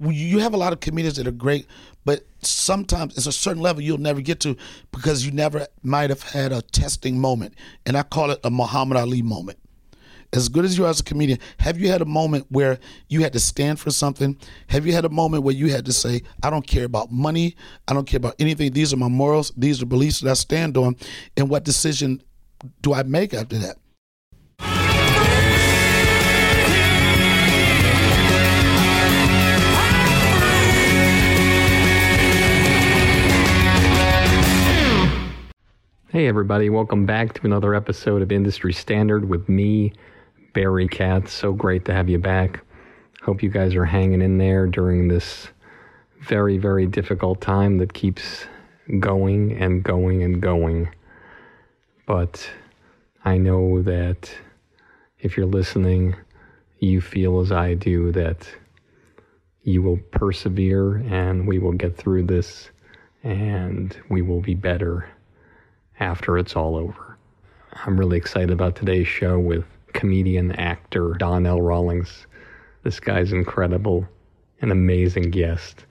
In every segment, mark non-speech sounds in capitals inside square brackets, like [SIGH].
You have a lot of comedians that are great, but sometimes it's a certain level you'll never get to because you never might have had a testing moment. And I call it a Muhammad Ali moment. As good as you are as a comedian, have you had a moment where you had to stand for something? Have you had a moment where you had to say, I don't care about money, I don't care about anything. These are my morals, these are beliefs that I stand on, and what decision do I make after that? Hey, everybody, welcome back to another episode of Industry Standard with me, Barry Katz. So great to have you back. Hope you guys are hanging in there during this very, very difficult time that keeps going and going and going. But I know that if you're listening, you feel as I do that you will persevere and we will get through this and we will be better after it's all over. I'm really excited about today's show with comedian actor Donnell Rawlings. This guy's incredible, an amazing guest,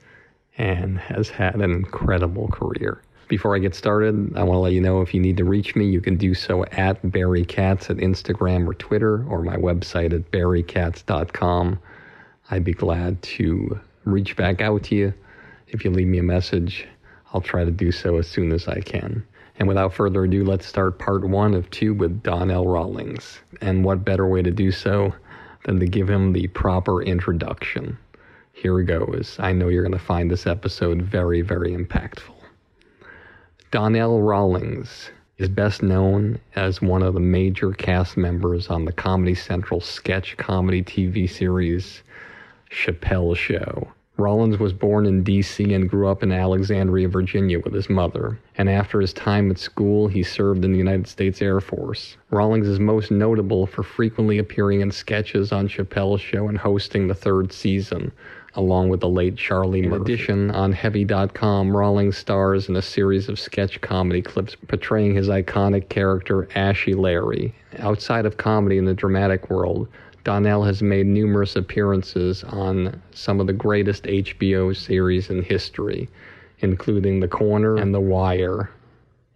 and has had an incredible career. Before I get started, I want to let you know if you need to reach me, you can do so at Barry at Instagram or Twitter or my website at barrykatz.com. I'd be glad to reach back out to you. If you leave me a message, I'll try to do so as soon as I can. And without further ado, let's start part one of two with Donnell Rawlings. And what better way to do so than to give him the proper introduction? Here we go, I know you're going to find this episode very, very impactful. Donnell Rawlings is best known as one of the major cast members on the Comedy Central sketch comedy TV series Chappelle Show, Rawlings was born in D.C. and grew up in Alexandria, Virginia with his mother. And after his time at school, he served in the United States Air Force. Rawlings is most notable for frequently appearing in sketches on Chappelle's show and hosting the third season, along with the late Charlie Murphy. In addition, on Heavy.com, Rawlings stars in a series of sketch comedy clips portraying his iconic character, Ashy Larry. Outside of comedy in the dramatic world, Donnell has made numerous appearances on some of the greatest HBO series in history, including The Corner and The Wire,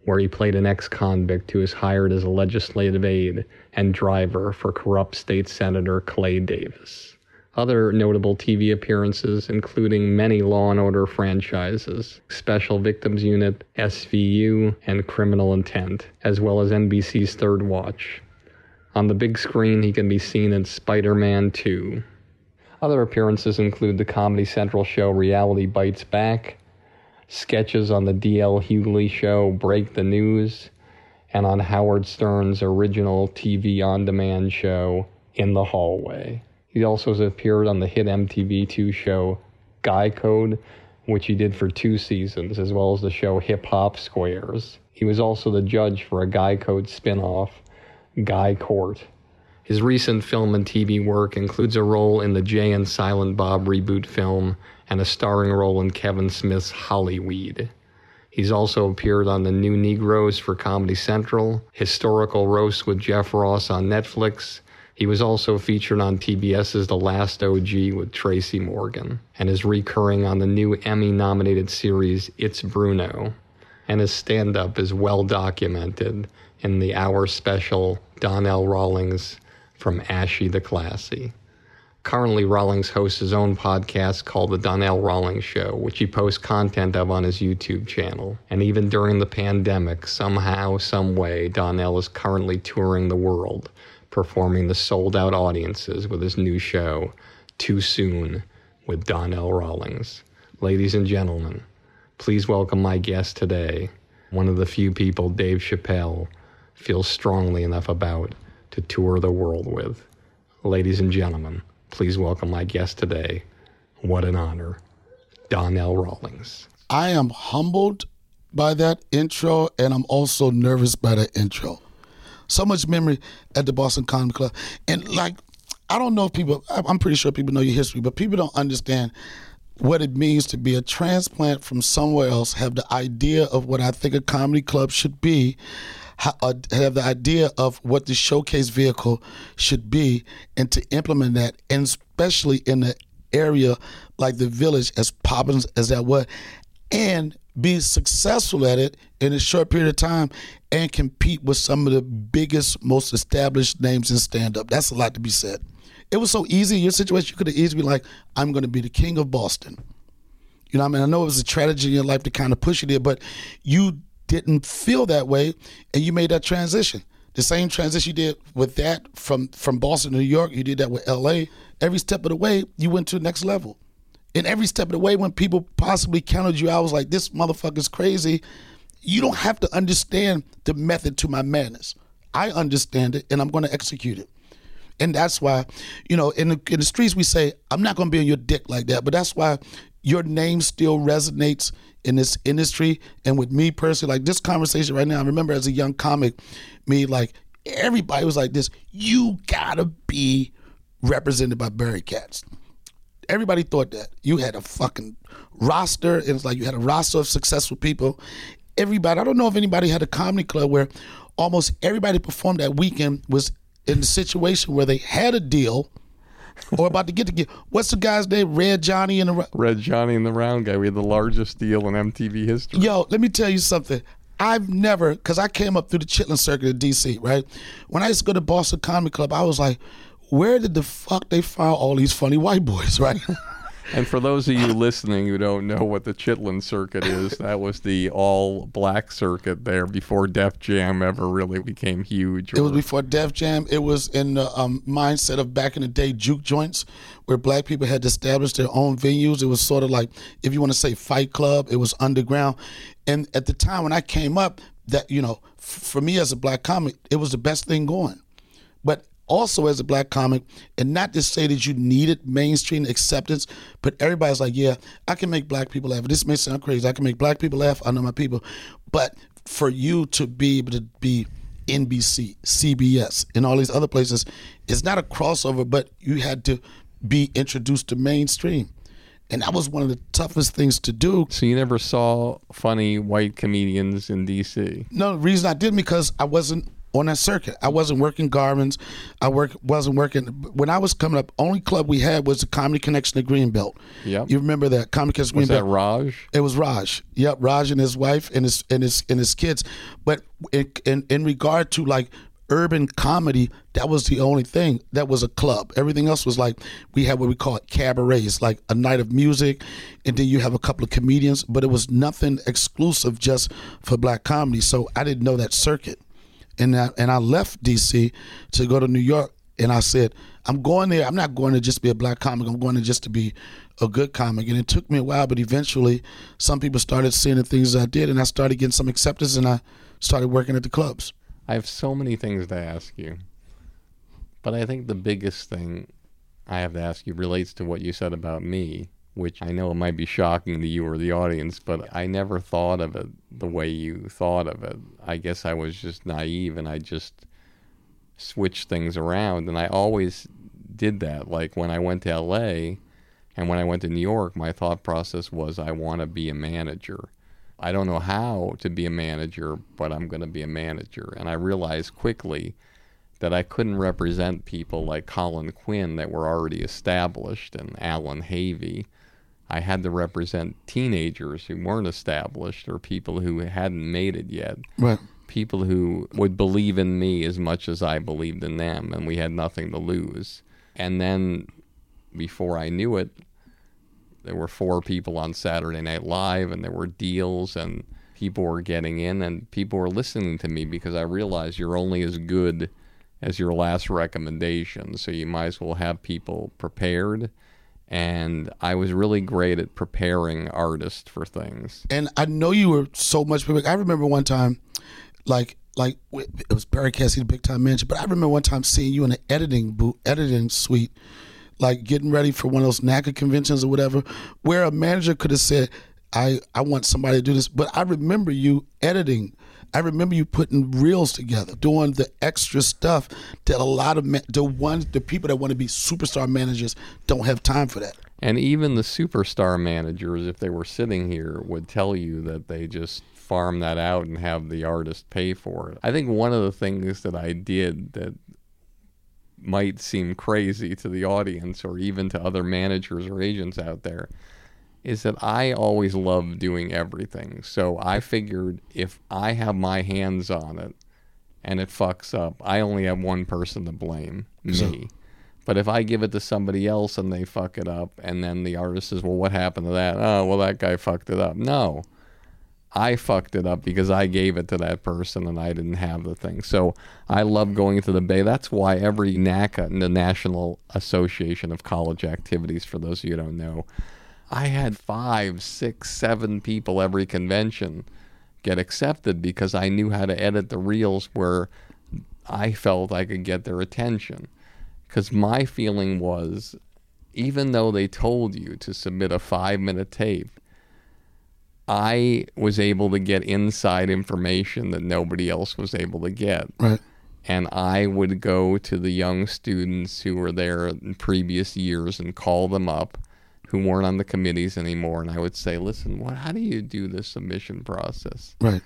where he played an ex convict who was hired as a legislative aide and driver for corrupt state senator Clay Davis. Other notable TV appearances, including many Law and Order franchises, Special Victims Unit, SVU, and Criminal Intent, as well as NBC's Third Watch. On the big screen, he can be seen in Spider Man 2. Other appearances include the Comedy Central show Reality Bites Back, sketches on the D.L. Hughley show Break the News, and on Howard Stern's original TV on demand show In the Hallway. He also has appeared on the hit MTV2 show Guy Code, which he did for two seasons, as well as the show Hip Hop Squares. He was also the judge for a Guy Code spin off Guy Court. His recent film and TV work includes a role in the Jay and Silent Bob reboot film and a starring role in Kevin Smith's Hollyweed. He's also appeared on The New Negroes for Comedy Central, Historical Roast with Jeff Ross on Netflix. He was also featured on TBS's The Last OG with Tracy Morgan, and is recurring on the new Emmy nominated series It's Bruno. And his stand up is well documented in the hour special Donnell Rawlings from Ashy to Classy. Currently, Rawlings hosts his own podcast called The Donnell Rawlings Show, which he posts content of on his YouTube channel. And even during the pandemic, somehow, some way, Donnell is currently touring the world, performing the sold out audiences with his new show, Too Soon, with Donnell Rawlings. Ladies and gentlemen, please welcome my guest today, one of the few people Dave Chappelle feels strongly enough about to tour the world with. Ladies and gentlemen, Please welcome my guest today. What an honor, Donnell Rawlings. I am humbled by that intro, and I'm also nervous by that intro. So much memory at the Boston Comedy Club. And like, I don't know if people, I'm pretty sure people know your history, but people don't understand what it means to be a transplant from somewhere else, have the idea of what I think a comedy club should be, Uh, have the idea of what the showcase vehicle should be and to implement that, and especially in the area like the village, as poppins as that was, and be successful at it in a short period of time and compete with some of the biggest, most established names in stand up. That's a lot to be said. It was so easy. In your situation, you could have easily been like, I'm going to be the king of Boston. You know, I mean, I know it was a tragedy in your life to kind of push you there, but you didn't feel that way and you made that transition. The same transition you did with that from from Boston to New York, you did that with LA. Every step of the way, you went to the next level. And every step of the way, when people possibly counted you out, was like, this motherfucker's crazy. You don't have to understand the method to my madness. I understand it and I'm going to execute it. And that's why, you know, in the, in the streets, we say, I'm not going to be on your dick like that. But that's why your name still resonates in this industry? And with me personally like this conversation right now i remember as a young comic me like everybody was like this you gotta be represented by barry katz. Everybody thought that. You had a fucking roster and it's like you had a roster of successful people. Everybody i don't know if anybody had a comedy club where almost everybody performed that weekend was in a situation where they had a deal or about to get to get. What's the guy's name? Red Johnny and the Red Johnny and the Round Guy. We had the largest deal in MTV history. Yo, let me tell you something. I've never, because I came up through the Chitlin circuit in DC, right? When I used to go to Boston Comedy Club, I was like, where did the fuck they find all these funny white boys, right? [LAUGHS] And for those of you listening who don't know what the Chitlin circuit is, that was the all black circuit there before Def Jam ever really became huge. Or... It was before Def Jam. It was in the um, mindset of back in the day juke joints where black people had established their own venues. It was sort of like, if you want to say Fight Club, it was underground. And at the time when I came up, that, you know, f- for me as a black comic, it was the best thing going. But also as a black comic, and not to say that you needed mainstream acceptance, but everybody's like, yeah, I can make black people laugh. This may sound crazy. I can make black people laugh. I know my people. But for you to be able to be NBC, CBS, and all these other places, it's not a crossover, but you had to be introduced to mainstream. And that was one of the toughest things to do. So you never saw funny white comedians in DC? No, the reason I didn't because I wasn't on that circuit. I wasn't working Garvin's. I work wasn't working when I was coming up. Only club we had was the Comedy Connection of Greenbelt. Yeah, you remember that Comedy Connection was Greenbelt? that Raj? It was Raj. Yep, Raj and his wife and his and his and his kids. But in in, in regard to like urban comedy, that was the only thing that was a club. Everything else was like we had what we call it cabarets, like a night of music, and then you have a couple of comedians, but it was nothing exclusive just for black comedy. So I didn't know that circuit and I, and I left DC to go to New York. And I said, I'm going there. I'm not going to just be a black comic. I'm going to just to be a good comic. And it took me a while, but eventually, some people started seeing the things I did, and I started getting some acceptance, and I started working at the clubs. I have so many things to ask you, but I think the biggest thing I have to ask you relates to what you said about me which I know it might be shocking to you or the audience, but I never thought of it the way you thought of it. I guess I was just naive and I just switched things around. And I always did that. Like when I went to LA and when I went to New York, my thought process was I want to be a manager. I don't know how to be a manager, but I'm going to be a manager. And I realized quickly that I couldn't represent people like Colin Quinn that were already established and Allan Havey. I had to represent teenagers who weren't established or people who hadn't made it yet. Right. People who would believe in me as much as I believed in them, and we had nothing to lose. And then before I knew it, there were four people on Saturday Night Live, and there were deals, and people were getting in, and people were listening to me because I realized you're only as good as your last recommendation. So you might as well have people prepared. And I was really great at preparing artists for things. And I know you were so much. I remember one time, like like it was Barry Cassidy, the big time manager. But I remember one time seeing you in an editing booth, editing suite, like getting ready for one of those NACA conventions or whatever, where a manager could have said, "I I want somebody to do this," but I remember you editing I remember you putting reels together, doing the extra stuff that a lot of ma- the ones the people that want to be superstar managers don't have time for that. And even the superstar managers, if they were sitting here, would tell you that they just farm that out and have the artist pay for it. I think one of the things that I did that might seem crazy to the audience or even to other managers or agents out there is that I always love doing everything. So I figured if I have my hands on it and it fucks up, I only have one person to blame, [LAUGHS] me. But if I give it to somebody else and they fuck it up, and then the artist says, Well, what happened to that? Oh, well, that guy fucked it up. No. I fucked it up because I gave it to that person and I didn't have the thing. So I love going to the Bay. That's why every NACA, the National Association of College Activities, for those of you who don't know, I had five, six, seven people every convention get accepted because I knew how to edit the reels where I felt I could get their attention. Because my feeling was, even though they told you to submit a five minute tape, I was able to get inside information that nobody else was able to get. Right. And I would go to the young students who were there in previous years and call them up who weren't on the committees anymore, and I would say, "Listen, what? How do you do the submission process?" Right.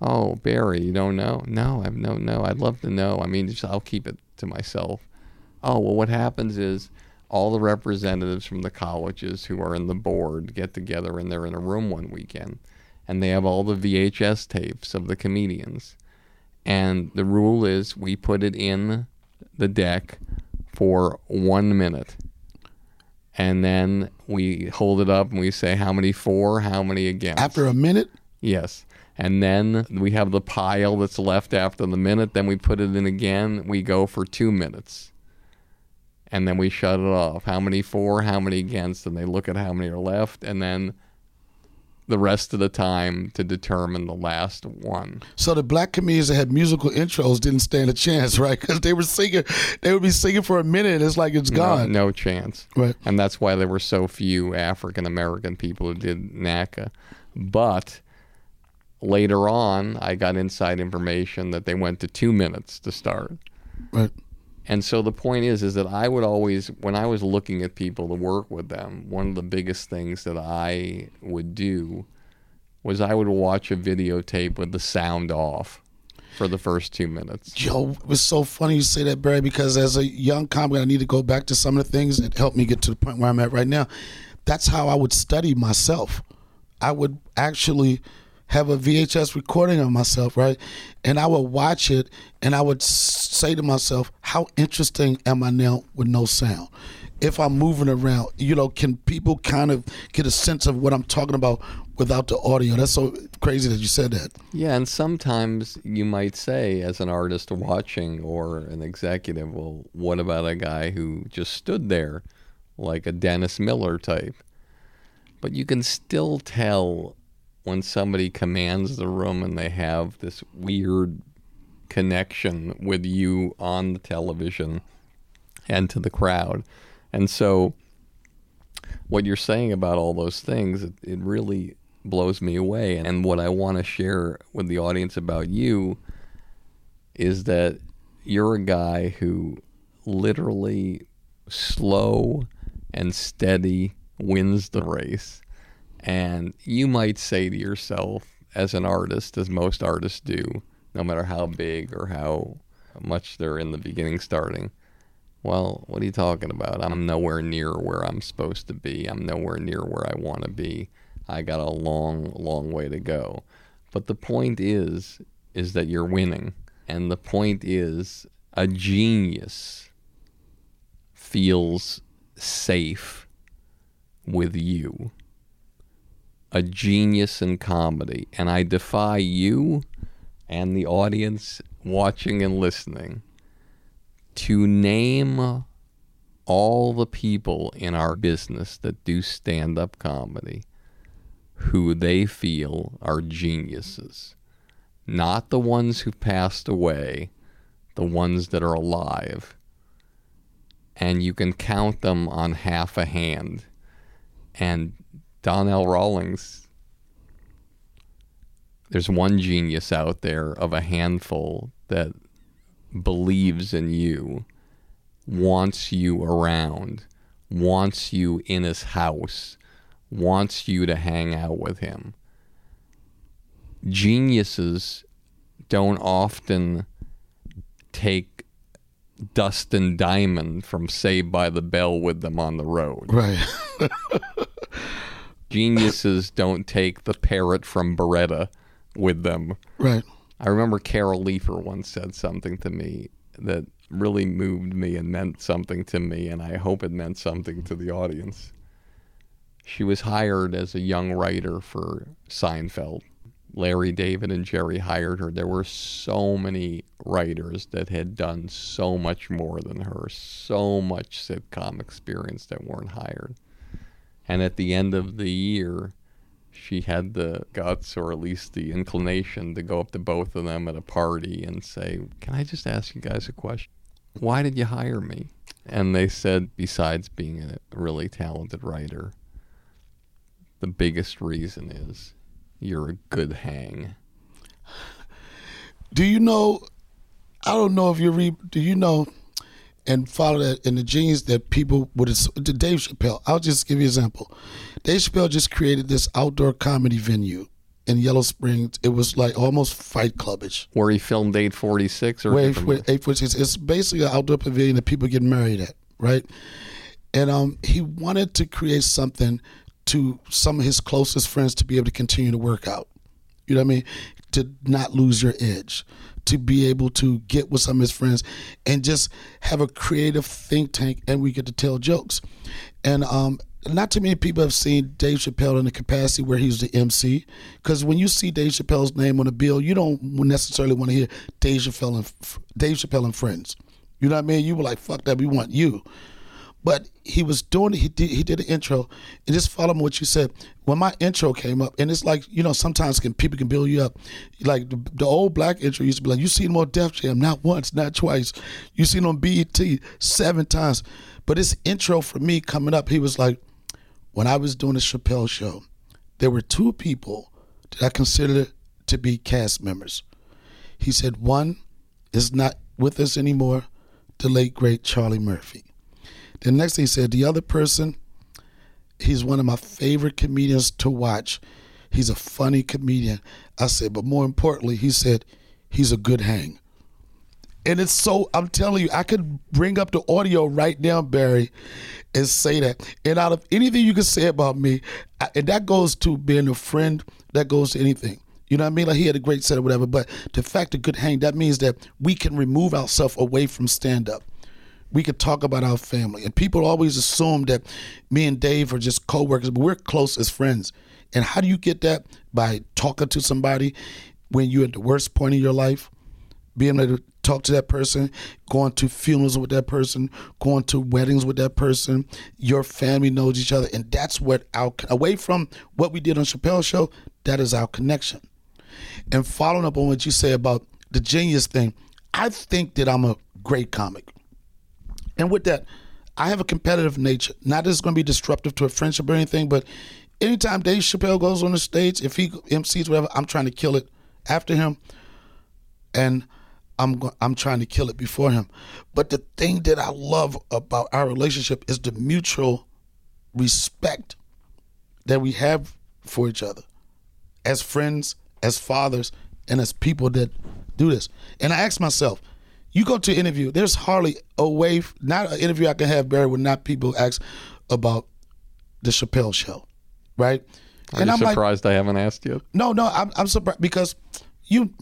Oh, Barry, you don't know? No, I have no no. I'd love to know. I mean, just I'll keep it to myself. Oh well, what happens is all the representatives from the colleges who are in the board get together and they're in a room one weekend, and they have all the VHS tapes of the comedians, and the rule is we put it in the deck for one minute and then we hold it up and we say how many for, how many against. After a minute? Yes. And then we have the pile that's left after the minute. Then we put it in again. We go for two minutes. And then we shut it off. How many for, how many against? And they look at how many are left. And then the rest of the time to determine the last one. So the black comedians that had musical intros didn't stand a chance, [LAUGHS] right? Because they were singing, they would be singing for a minute, and it's like it's gone. No, no chance. Right. And that's why there were so few African American people who did NACA. But later on, I got inside information that they went to two minutes to start. Right. And so the point is, is that I would always, when I was looking at people to work with them, one of the biggest things that I would do was I would watch a videotape with the sound off for the first two minutes. Yo, it was so funny you say that, Barry, because as a young comic, I need to go back to some of the things that helped me get to the point where I'm at right now. That's how I would study myself. I would actually have a VHS recording of myself, right? And I would watch it and I would say to myself, how interesting am I now with no sound? If I'm moving around, you know, can people kind of get a sense of what I'm talking about without the audio? That's so crazy that you said that. Yeah, and sometimes you might say, as an artist watching or an executive, well, what about a guy who just stood there like a Dennis Miller type? But you can still tell when somebody commands the room and they have this weird connection with you on the television and to the crowd. And so what you're saying about all those things, it, it really blows me away. And what I want to share with the audience about you is that you're a guy who literally slow and steady wins the race And you might say to yourself, as an artist, as most artists do, no matter how big or how much they're in the beginning starting, well, what are you talking about? I'm nowhere near where I'm supposed to be. I'm nowhere near where I want to be. I got a long, long way to go. But the point is, is that you're winning. And the point is, a genius feels safe with you. A genius in comedy. And I defy you and the audience watching and listening to name all the people in our business that do stand up comedy who they feel are geniuses. Not the ones who passed away, the ones that are alive. And you can count them on half a hand. And Donnell Rawlings, there's one genius out there of a handful that believes in you, wants you around, wants you in his house, wants you to hang out with him. Geniuses don't often take Dustin Diamond from Saved by the Bell with them on the road. Right. [LAUGHS] Geniuses don't take the parrot from Baretta with them. Right. I remember Carol Leifer once said something to me that really moved me and meant something to me, and I hope it meant something to the audience. She was hired as a young writer for Seinfeld. Larry David and Jerry hired her. There were so many writers that had done so much more than her, so much sitcom experience that weren't hired. And at the end of the year, she had the guts or at least the inclination to go up to both of them at a party and say, Can I just ask you guys a question? Why did you hire me? And they said, besides being a really talented writer, the biggest reason is you're a good hang. Do you know? I don't know if you read. Do you know? And follow that in the genes that people would. Dave Chappelle. I'll just give you an example. Dave Chappelle just created this outdoor comedy venue in Yellow Springs. It was like almost Fight Clubish. Where he filmed 846 or Where 846. It's basically an outdoor pavilion that people get married at, right? And um, he wanted to create something to some of his closest friends to be able to continue to work out. You know what I mean? To not lose your edge, to be able to get with some of his friends and just have a creative think tank and we get to tell jokes. And um, not too many people have seen Dave Chappelle in the capacity where he's the MC. Because when you see Dave Chappelle's name on a bill, you don't necessarily want to hear Dave Chappelle and Dave Chappelle and friends. You know what I mean? You were like, "Fuck that, we want you." But he was doing he did he did an intro and just follow what you said. When my intro came up, and it's like, you know, sometimes can people can build you up. Like the, the old black intro used to be like, you seen on Def Jam, not once, not twice. You seen on BET seven times. But this intro for me coming up, he was like, when I was doing the Chappelle show, there were two people that I considered to be cast members. He said one is not with us anymore, the late great Charlie Murphy. The next thing he said, the other person, he's one of my favorite comedians to watch. He's a funny comedian. I said, but more importantly, he said, he's a good hang. And it's so, I'm telling you, I could bring up the audio right now, Barry, and say that. And out of anything you can say about me, I, and that goes to being a friend, that goes to anything. You know what I mean? Like he had a great set or whatever, but the fact of good hang, that means that we can remove ourselves away from stand up we could talk about our family. And people always assume that me and Dave are just co-workers, but we're close as friends. And how do you get that? By talking to somebody when you're at the worst point in your life, being able to talk to that person, going to funerals with that person, going to weddings with that person. Your family knows each other, and that's what our away from what we did on Chappelle's show. That is our connection. And following up on what you say about the genius thing, I think that I'm a great comic. And with that, I have a competitive nature. Not that it's going to be disruptive to a friendship or anything, but anytime Dave Chappelle goes on the stage, if he MCs whatever, I'm trying to kill it after him, and I'm I'm trying to kill it before him. But the thing that I love about our relationship is the mutual respect that we have for each other as friends, as fathers, and as people that do this. And I ask myself, you go to an interview, there's hardly a way, not an interview I can have, Barry, where not people ask about the Chappelle show, right? Are and you I'm surprised like, I haven't asked you. No, no, I'm, I'm surprised because you,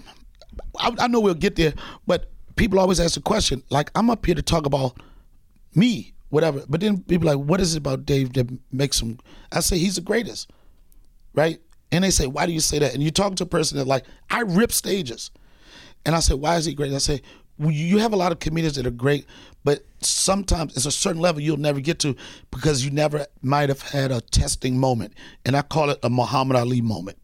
I, I know we'll get there, but people always ask the question, like, I'm up here to talk about me, whatever. But then people like, what is it about Dave that makes him? I say he's the greatest, right? And they say, why do you say that? And you talk to a person that like, I rip stages, and I say, why is he great? I say, you have a lot of comedians that are great, but sometimes it's a certain level you'll never get to because you never might have had a testing moment, and I call it a Muhammad Ali moment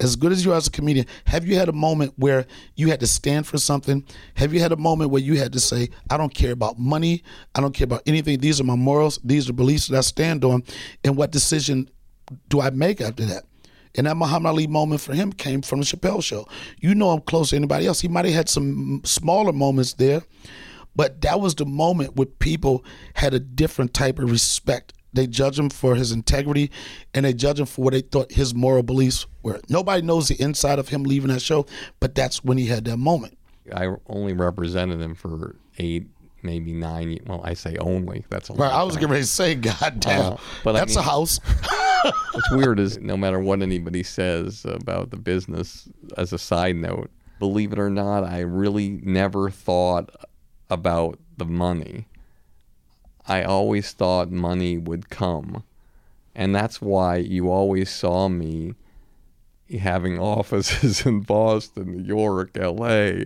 as good as you are as a comedian, have you had a moment where you had to stand for something? Have you had a moment where you had to say, I don't care about money, I don't care about anything. These are my morals, these are beliefs that I stand on, and what decision do I make after that? And that Muhammad Ali moment for him came from the Chappelle show. You know him close to anybody else. He might have had some smaller moments there, but that was the moment where people had a different type of respect they judge him for his integrity and they judge him for what they thought his moral beliefs were. Nobody knows the inside of him leaving that show, but that's when he had that moment. I only represented him for eight, maybe nine. Well, I say only. That's a right. I was getting ready to say, God damn, uh, but that's I mean, a house. [LAUGHS] what's weird is no matter what anybody says about the business, as a side note, believe it or not, I really never thought about the money. I always thought money would come. And that's why you always saw me having [LAUGHS] offices in Boston, New York, LA,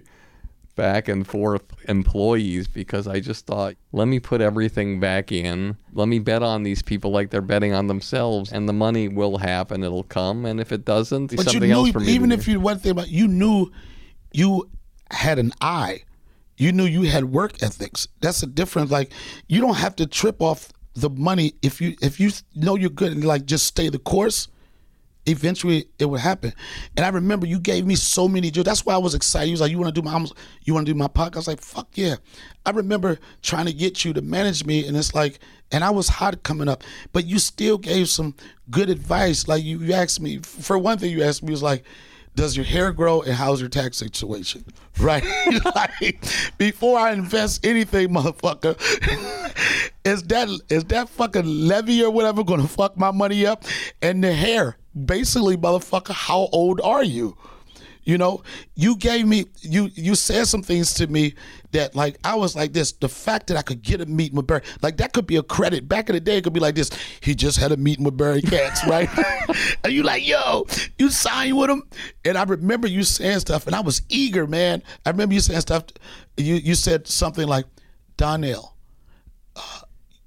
back and forth employees because I just thought, let me put everything back in. Let me bet on these people like they're betting on themselves, and the money will happen. It'll come, and if it doesn't, but something you knew, else for me. Even if you one thing about you knew you had an eye you knew you had work ethics. That's a difference. Like you don't have to trip off the money if you if you know you're good and like just stay the course. Eventually, it would happen. And I remember you gave me so many jokes. That's why I was excited. You was like, "You want to do my you want to do my podcast?" I was like, "Fuck yeah!" I remember trying to get you to manage me, and it's like, and I was hot coming up, but you still gave some good advice. Like you, you asked me for one thing. You asked me was like does your hair grow and how's your tax situation? [LAUGHS] Right? [LAUGHS] like, before I invest anything, motherfucker, [LAUGHS] is that is that fucking levy or whatever gonna fuck my money up? And the hair, basically, motherfucker, how old are you? You know, you gave me you you said some things to me that like I was like this. The fact that I could get a meeting with Barry, like that could be a credit. Back in the day, it could be like this. He just had a meeting with Barry Katz, [LAUGHS] right? [LAUGHS] and you like, yo, you signed with him. And I remember you saying stuff, and I was eager, man. I remember you saying stuff. You you said something like, Donnell, uh,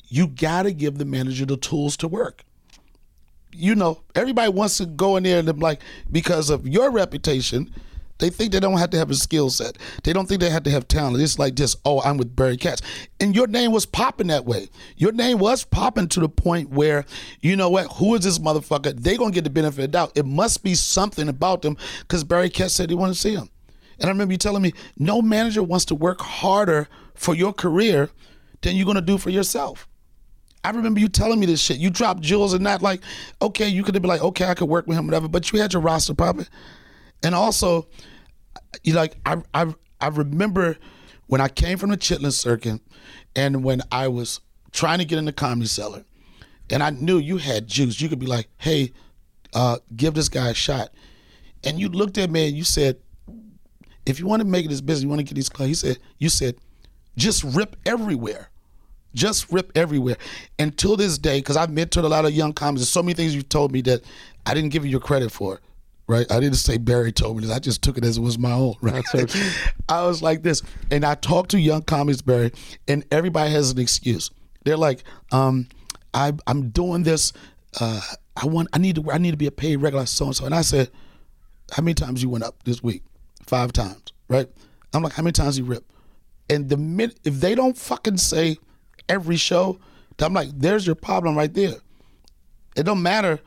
you got to give the manager the tools to work you know, everybody wants to go in there and like because of your reputation, they think they don't have to have a skill set. They don't think they have to have talent. It's like just, oh, I'm with Barry Katz. And your name was popping that way. Your name was popping to the point where, you know what, who is this motherfucker? They gonna get the benefit of the doubt. It must be something about them because Barry Katz said he wanted to see him. And I remember you telling me, no manager wants to work harder for your career than you're gonna do for yourself. I remember you telling me this shit. You dropped jewels and not like, okay, you could have been like, okay, I could work with him, whatever. But you had your roster popping, and also, you like, I I I remember when I came from the Chitlin circuit, and when I was trying to get in the comedy cellar, and I knew you had juice. You could be like, hey, uh, give this guy a shot, and you looked at me and you said, if you want to make this business, you want to get these clubs. He said, you said, just rip everywhere just rip everywhere. Until this day, because I've mentored a lot of young comics, there's so many things you've told me that I didn't give you your credit for. Right, I didn't say Barry told me this. I just took it as it was my own. Right, okay. [LAUGHS] I was like this, and I talked to young comics, Barry, and everybody has an excuse. They're like, um, I, I'm doing this. Uh, I want, I need to, I need to be a paid regular so and so. And I said, how many times you went up this week? Five times, right? I'm like, how many times you rip? And the minute if they don't fucking say every show. I'm like, there's your problem right there. It don't matter.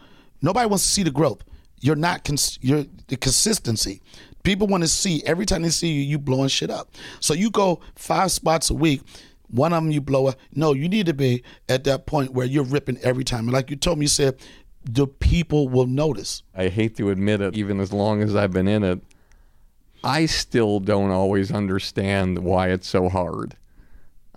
Nobody wants to see the growth. You're not cons- you're the consistency. People want to see every time they see you, you blowing shit up. So you go five spots a week. One of them you blow up. No, you need to be at that point where you're ripping every time. And like you told me, you said the people will notice. I hate to admit it, even as long as I've been in it, I still don't always understand why it's so hard.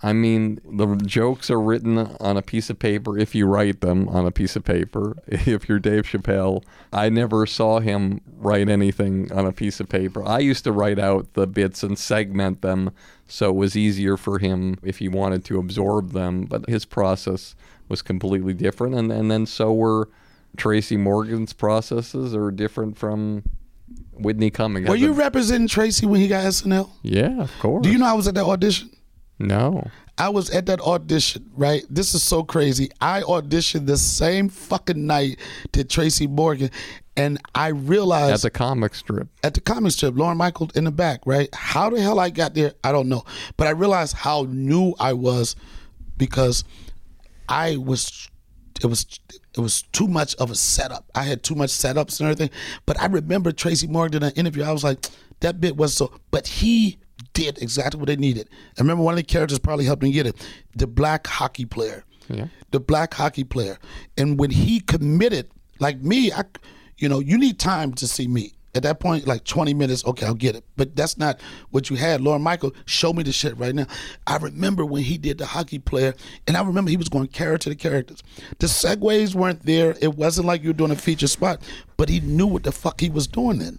I mean, the jokes are written on a piece of paper if you write them on a piece of paper. [LAUGHS] If you're Dave Chappelle, I never saw him write anything on a piece of paper. I used to write out the bits and segment them so it was easier for him if he wanted to absorb them, but his process was completely different and, and then so were Tracy Morgan's processes are different from Whitney Cummings. Were you representing Tracy when he got SNL? Yeah, of course. Do you know I was at that audition? No. I was at that audition, right? This is so crazy. I auditioned the same fucking night to Tracy Morgan, and I realized at the comic strip. At the comic strip, Lorne Michael in the back, right? How the hell I got there, I don't know. But I realized how new I was because I was it was it was too much of a setup. I had too much setups and everything. But I remember Tracy Morgan in an interview. I was like, that bit was so. But he did exactly what they needed. I remember one of the characters probably helped me get it. The black hockey player. Yeah. The black hockey player. And when he committed, like me, I, you know, you need time to see me. At that point, like 20 minutes, okay, I'll get it. But that's not what you had. Lorne Michael, show me the shit right now. I remember when he did the hockey player, and I remember he was going character to characters. The segues weren't there. It wasn't like you were doing a feature spot, but he knew what the fuck he was doing then.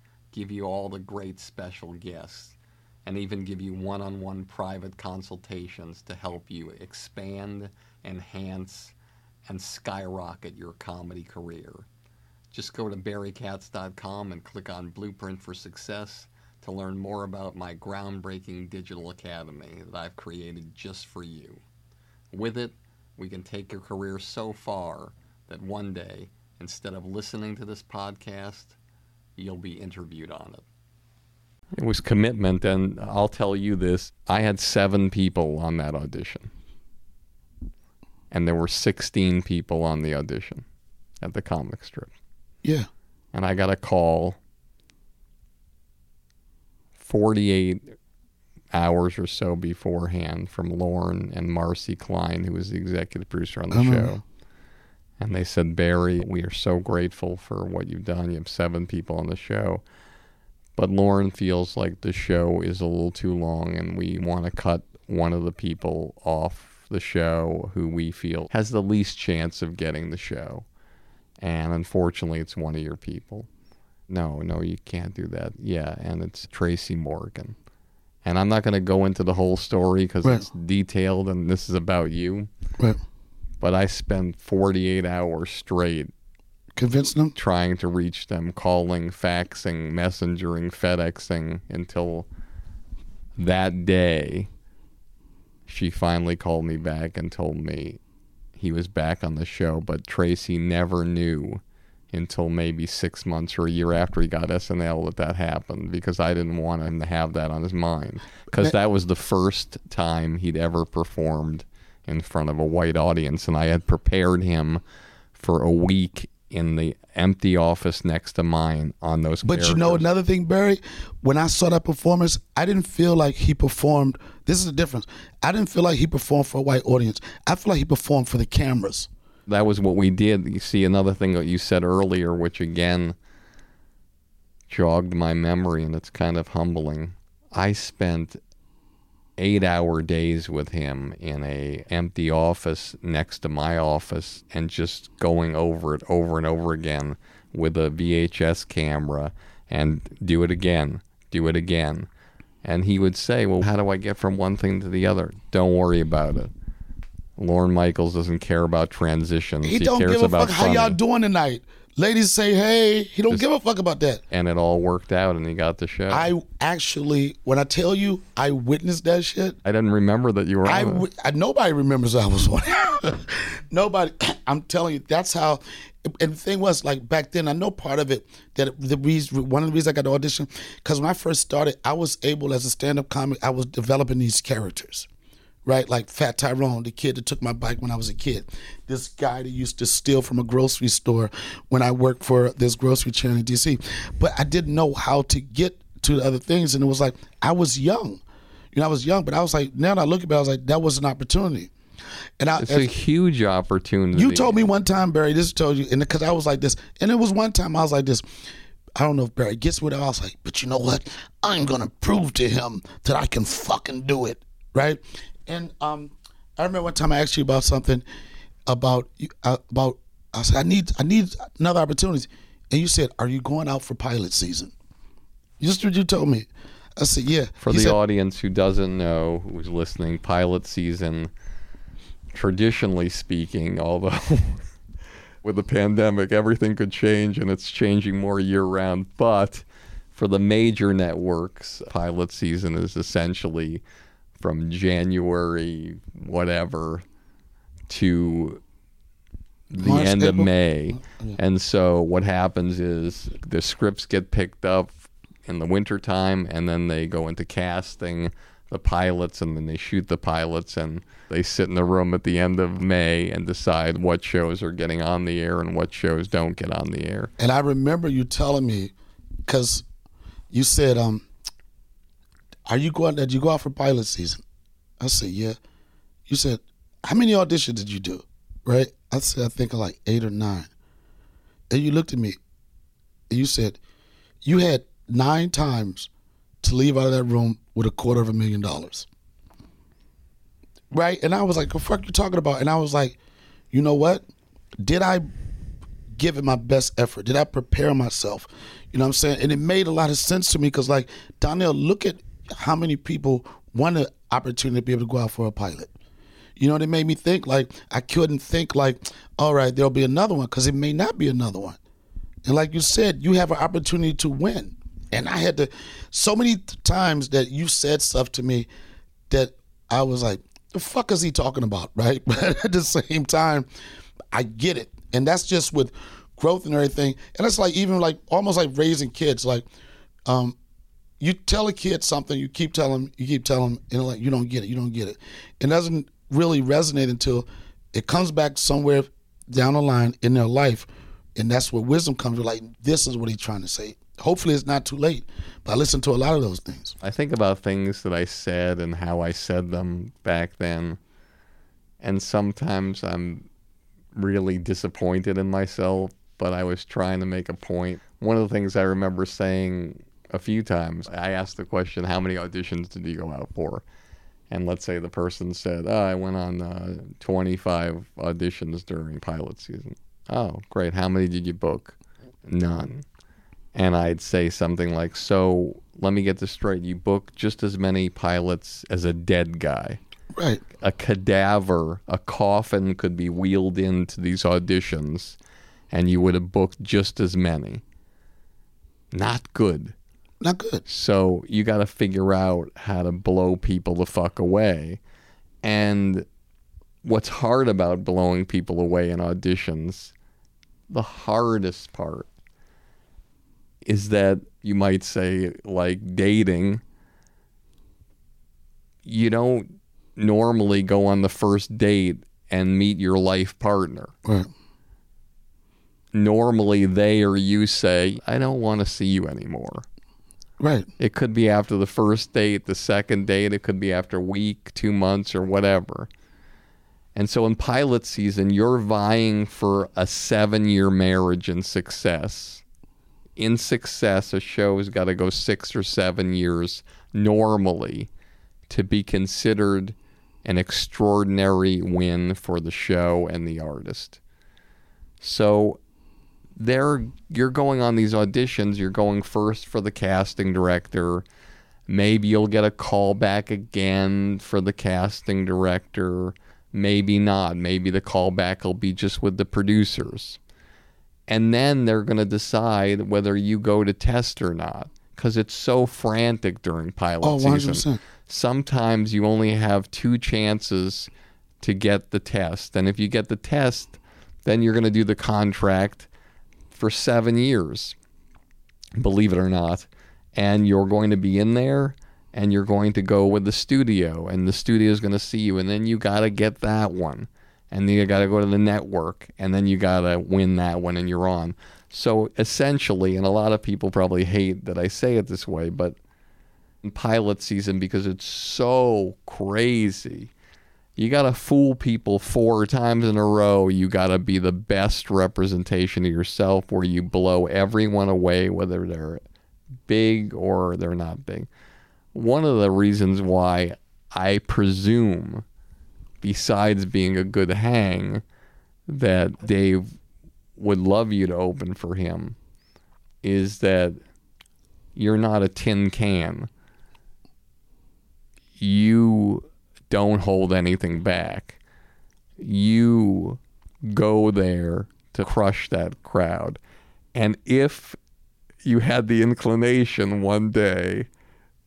give you all the great special guests, and even give you one on one private consultations to help you expand, enhance, and skyrocket your comedy career. Just go to barrykatz.com and click on Blueprint for Success to learn more about my groundbreaking digital academy that I've created just for you. With it, we can take your career so far that one day, instead of listening to this podcast, you'll be interviewed on it. It was commitment, and I'll tell you this I had seven people on that audition, and there were 16 people on the audition at the comic strip. Yeah. And I got a call 48 hours or so beforehand from Lorne and Marci Klein, who was the executive producer on the uh-huh. show. And they said, Barry, we are so grateful for what you've done. You have seven people on the show. But Lorne feels like the show is a little too long and we want to cut one of the people off the show who we feel has the least chance of getting the show. And unfortunately, it's one of your people. No, no, you can't do that. Yeah, and it's Tracy Morgan. And I'm not going to go into the whole story because right. it's detailed and this is about you. Right but I spent 48 hours straight convincing them, trying to reach them, calling, faxing, messengering, FedExing until that day she finally called me back and told me he was back on the show, but Tracy never knew until maybe six months or a year after he got SNL that that happened because I didn't want him to have that on his mind. Because that was the first time he'd ever performed in front of a white audience, and I had prepared him for a week in the empty office next to mine on those. But characters. you know another thing, Barry, when I saw that performance, I didn't feel like he performed. This is the difference. I didn't feel like he performed for a white audience. I feel like he performed for the cameras. That was what we did. You see, another thing that you said earlier, which again jogged my memory, and it's kind of humbling. I spent eight hour days with him in a empty office next to my office and just going over it over and over again with a VHS camera and do it again, do it again. And he would say, Well, how do I get from one thing to the other? Don't worry about it. Lorne Michaels doesn't care about transitions. He, he don't give a fuck how y'all doing tonight. Ladies say, "Hey, he don't give a fuck about that." And it all worked out, and he got the show. I actually, when I tell you, I witnessed that shit. I didn't remember that you were. I, on it. w- I- nobody remembers I was on. [LAUGHS] nobody. [CLEARS THROAT] I'm telling you, that's how. And the thing was, like back then, I know part of it that the reason, one of the reasons I got the audition, because when I first started, I was able as a stand-up comic, I was developing these characters, right? Like Fat Tyrone, the kid that took my bike when I was a kid, this guy that used to steal from a grocery store when I worked for this grocery chain in D.C. But I didn't know how to get to the other things, and it was like I was young. You know, I was young, but I was like, now that I look at it, I was like, that was an opportunity. And I, It's a huge opportunity. you told me one time, Barry, this told you, and because I was like this, and it was one time I was like this. I don't know if Barry gets with it. I was like, but you know what? I'm gonna prove to him that I can fucking do it, right? And um, I remember one time I asked you about something about uh, about I said I need I need another opportunity, and you said, "Are you going out for pilot season?" Just what you told me. I said, "Yeah." For He the said, audience who doesn't know, who's listening, pilot season, traditionally speaking, although [LAUGHS] with the pandemic, everything could change and it's changing more year round. But for the major networks, pilot season is essentially from January, whatever, to the March, end of April. May. And so what happens is the scripts get picked up in the wintertime and then they go into casting the pilots and then they shoot the pilots and they sit in the room at the end of May and decide what shows are getting on the air and what shows don't get on the air. And I remember you telling me, because you said, um, "Are you going? Did you go out for pilot season?" I said, "Yeah." You said, "How many auditions did you do?" Right? I said, "I think like eight or nine. And you looked at me, and you said, "You had nine times to leave out of that room with a quarter of a million dollars." Right? And I was like, "What the fuck you talking about?" And I was like, "You know what? Did I give it my best effort? Did I prepare myself? You know what I'm saying? And it made a lot of sense to me because, like, Donnell, look at how many people want an opportunity to be able to go out for a pilot. You know, it made me think, like, I couldn't think, like, all right, there'll be another one because it may not be another one. And like you said, you have an opportunity to win. And I had to, so many times that you said stuff to me that I was like, the fuck is he talking about, [LAUGHS] right? But at the same time, I get it. And that's just with growth and everything. And it's like even like almost like raising kids. Like, um, you tell a kid something, you keep telling them, you keep telling them, and like you don't get it, you don't get it. It doesn't really resonate until it comes back somewhere down the line in their life, and that's where wisdom comes. You're like, this is what he's trying to say. Hopefully, it's not too late. But I listen to a lot of those things. I think about things that I said and how I said them back then. And sometimes I'm really disappointed in myself, but I was trying to make a point. One of the things I remember saying a few times, I asked the question, How many auditions did you go out for? And let's say the person said, Oh, I went on uh, 25 auditions during pilot season. Oh, great. How many did you book? None and I'd say something like, "So let me get this straight: you book just as many pilots as a dead guy. Right. A cadaver, a coffin could be wheeled into these auditions, and you would have booked just as many. Not good. Not good. So you got to figure out how to blow people the fuck away, and what's hard about blowing people away in auditions, the hardest part is that you might say like dating you don't normally go on the first date and meet your life partner Right. normally they or you say i don't want to see you anymore Right. it could be after the first date the second date it could be after a week two months or whatever and so in pilot season you're vying for a seven year marriage and success in success, a show's got to go six or seven years normally to be considered an extraordinary win for the show and the artist. So there you're going on these auditions, you're going first for the casting director. Maybe you'll get a call back again for the casting director. Maybe not. Maybe the callback will be just with the producers and then they're going to decide whether you go to test or not because it's so frantic during pilot Oh, season. 100%. Sometimes you only have two chances to get the test, and if you get the test, then you're going to do the contract for seven years, believe it or not, and you're going to be in there. And you're going to go with the studio, and the studio is going to see you, and then you got to get that one and then you got to go to the network and then you got to win that one and you're on. So essentially, and a lot of people probably hate that I say it this way, but pilot season because it's so crazy. You got to fool people four times in a row. You got to be the best representation of yourself where you blow everyone away whether they're big or they're not big. One of the reasons why I presume besides being a good hang, that Dave would love you to open for him is that you're not a tin can. You don't hold anything back. You go there to crush that crowd. And if you had the inclination one day,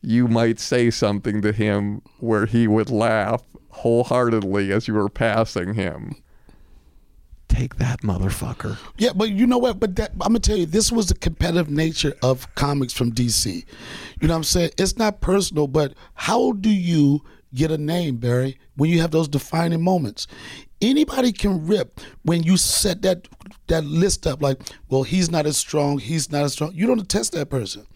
you might say something to him where he would laugh wholeheartedly as you were passing him. Take that, motherfucker. Yeah, but you know what? But that, I'm gonna tell you, this was the competitive nature of comics from DC. You know what I'm saying? It's not personal, but how do you get a name, Barry, when you have those defining moments? Anybody can rip when you set that that list up. Like, well, he's not as strong. He's not as strong. You don't test that person.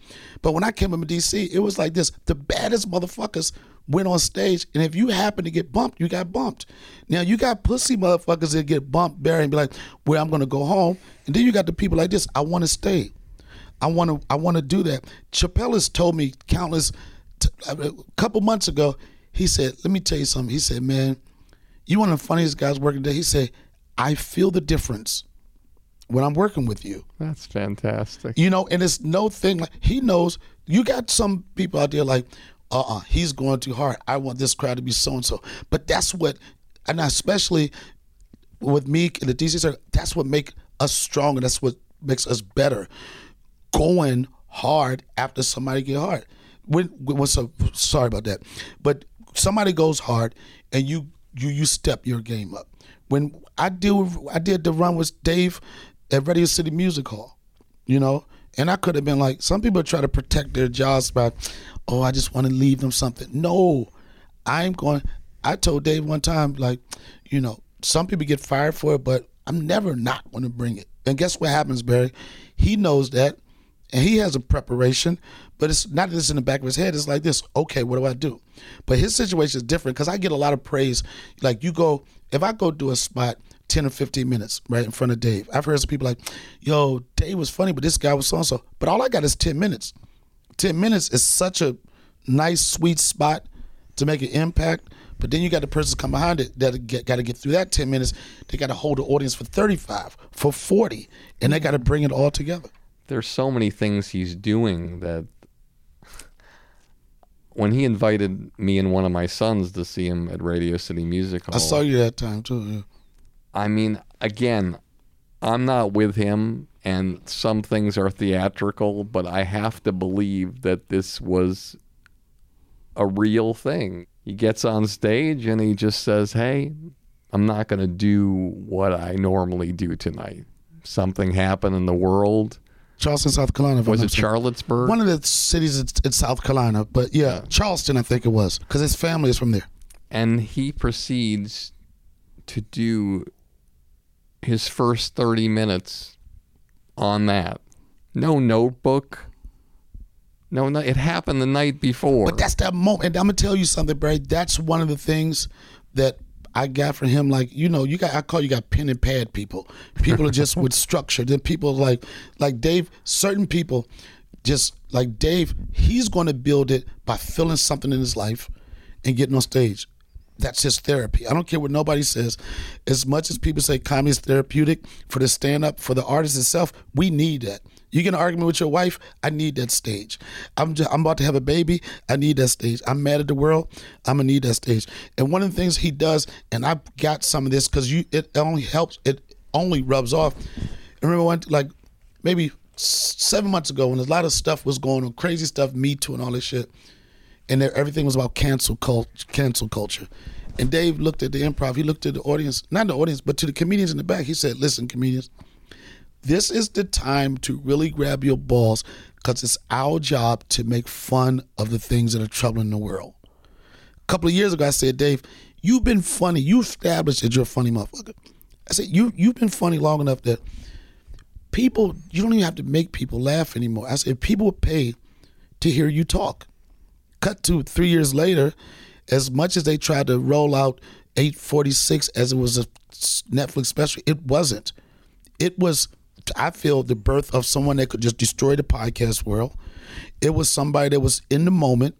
But when I came up in DC, it was like this: the baddest motherfuckers went on stage, and if you happen to get bumped, you got bumped. Now you got pussy motherfuckers that get bumped, Barry, and be like, "Well, I'm gonna go home," and then you got the people like this: "I want to stay, I want to, I want to do that." Chappelle has told me countless, t- a couple months ago. He said, "Let me tell you something." He said, "Man, you one of the funniest guys working today." He said, "I feel the difference when I'm working with you." That's fantastic. You know, and it's no thing like he knows you got some people out there like, uh uh he's going too hard. I want this crowd to be so and so. But that's what and especially with Meek and the DC circuit, that's what make us stronger. That's what makes us better. Going hard after somebody get hard. When when so sorry about that. But somebody goes hard and you you you step your game up. When I do I did the run with Dave at Radio City Music Hall, you know, and I could have been like some people try to protect their jobs by, oh, I just want to leave them something. No, I'm going. I told Dave one time, like, you know, some people get fired for it, but I'm never not going to bring it. And guess what happens, Barry? He knows that, and he has a preparation, but it's not this in the back of his head. It's like this. Okay, what do I do? But his situation is different because I get a lot of praise. Like you go, if I go do a spot. 10 or 15 minutes right in front of Dave. I've heard some people like, yo, Dave was funny, but this guy was so and so. But all I got is 10 minutes. 10 minutes is such a nice, sweet spot to make an impact. But then you got the person come behind it that got to get through that 10 minutes. They got to hold the audience for 35, for 40, and they got to bring it all together. There's so many things he's doing that when he invited me and one of my sons to see him at Radio City Music Hall. I saw you that time too. Yeah. I mean, again, I'm not with him, and some things are theatrical, but I have to believe that this was a real thing. He gets on stage and he just says, Hey, I'm not going to do what I normally do tonight. Something happened in the world. Charleston, South Carolina. Was it. Charlottesburg? One of the cities in, South Carolina, but yeah, Charleston, I think it was, because his family is from there. and he proceeds to do his first 30 minutes on that. No notebook. No, no, it happened the night before. But that's that moment. And I'm gonna tell you something, Barry. That's one of the things that I got from him. Like you know, you got I call you got pen and pad people. People are just [LAUGHS] with structure. Then people like like Dave. Certain people just like Dave. He's going to build it by feeling something in his life and getting on stage. That's his therapy. I don't care what nobody says. As much as people say comedy is therapeutic for the stand up, for the artist itself, we need that. You get an argument with your wife, I need that stage. I'm just, I'm about to have a baby, I need that stage. I'm mad at the world, I'm gonna need that stage. And one of the things he does, and I've got some of this because you, it only helps, it only rubs off. I remember one like maybe seven months ago when a lot of stuff was going on, crazy stuff, Me Too and all this shit, and there, everything was about cancel culture, cancel culture. And Dave looked at the improv. He looked at the audience, not the audience, but to the comedians in the back. He said, "Listen, comedians, this is the time to really grab your balls because it's our job to make fun of the things that are troubling the world." A couple of years ago, I said, Dave, you've been funny. You established that you're a funny motherfucker. I said, you you've been funny long enough that people you don't even have to make people laugh anymore. I said, people would pay to hear you talk. Cut to three years later, as much as they tried to roll out 846 as it was a Netflix special, it wasn't. It was, I feel, the birth of someone that could just destroy the podcast world. It was somebody that was in the moment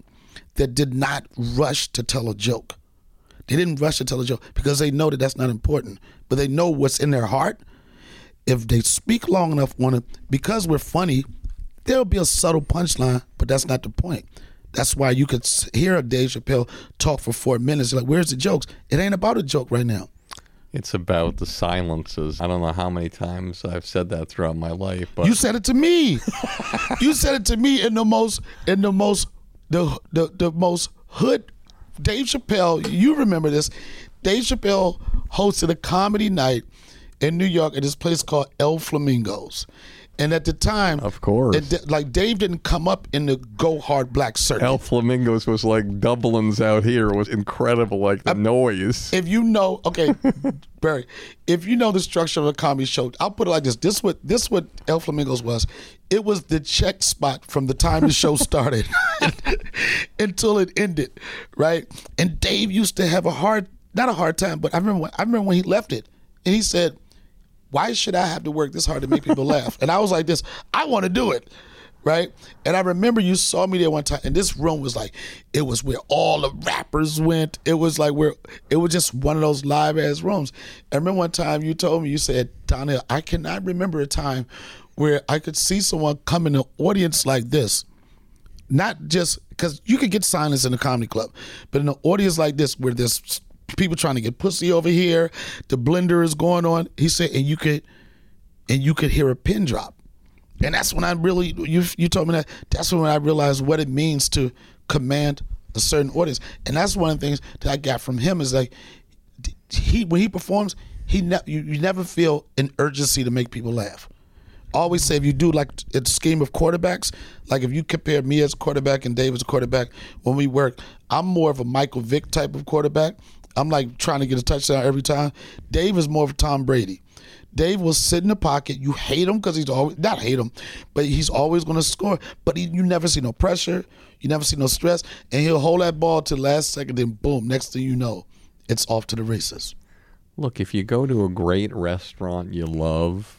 that did not rush to tell a joke. They didn't rush to tell a joke because they know that that's not important, but they know what's in their heart. If they speak long enough on it, because we're funny, there'll be a subtle punchline, but that's not the point. That's why you could hear a Dave Chappelle talk for four minutes. Like, where's the jokes? It ain't about a joke right now. It's about the silences. I don't know how many times I've said that throughout my life, but You said it to me. [LAUGHS] you said it to me in the most in the most the the, the most hood Dave Chappelle, you remember this. Dave Chappelle hosted a comedy night in New York at this place called El Flamingos. And at the time, Of course. it like Dave didn't come up in the go hard black circuit. El Flamingos was like Dublin's out here. It was incredible, like the noise. if you know, okay, [LAUGHS] Barry, if you know the structure of a comedy show, I'll put it like this: this what this what El Flamingos was. It was the check spot from the time the show started [LAUGHS] until it ended, right? And Dave used to have a hard, not a hard time, but I remember when, I remember when he left it, and he said, "Why should I have to work this hard to make people laugh?" And I was like, "This, I want to do it." Right, and I remember you saw me there one time, and this room was like, it was where all the rappers went. It was like where it was just one of those live ass rooms. I remember one time you told me, you said, Donnell, I cannot remember a time where I could see someone come in the audience like this, not just because you could get silence in a comedy club, but in an audience like this where there's people trying to get pussy over here, the blender is going on. He said, and you could, and you could hear a pin drop. And that's when I really you you told me that that's when I realized what it means to command a certain audience. And that's one of the things that I got from him is like he when he performs, he ne- you, you never feel an urgency to make people laugh. Always say if you do like a scheme of quarterbacks, like if you compare me as quarterback and Dave as quarterback, when we work, I'm more of a Michael Vick type of quarterback. I'm like trying to get a touchdown every time. Dave is more of Tom Brady. Dave will sit in the pocket. You hate him because he's always not hate him, but he's always going to score. But he, you never see no pressure, you never see no stress, and he'll hold that ball to the last second. Then boom, next thing you know, it's off to the races. Look, if you go to a great restaurant you love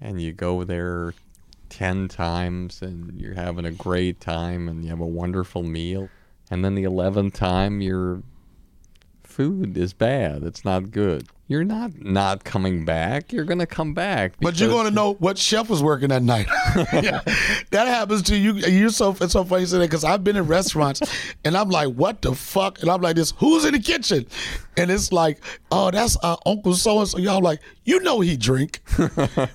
and you go there 10 times and you're having a great time and you have a wonderful meal, and then the 11th time your food is bad, it's not good. You're not not coming back. You're going to come back. But you're going to know what chef was working that night. [LAUGHS] Yeah. That happens to you. You're so it's so funny you say that because I've been in restaurants and I'm like, what the fuck? And I'm like, this who's in the kitchen? And it's like, oh, that's uh, Uncle so and so. Y'all like, you know he drink. [LAUGHS]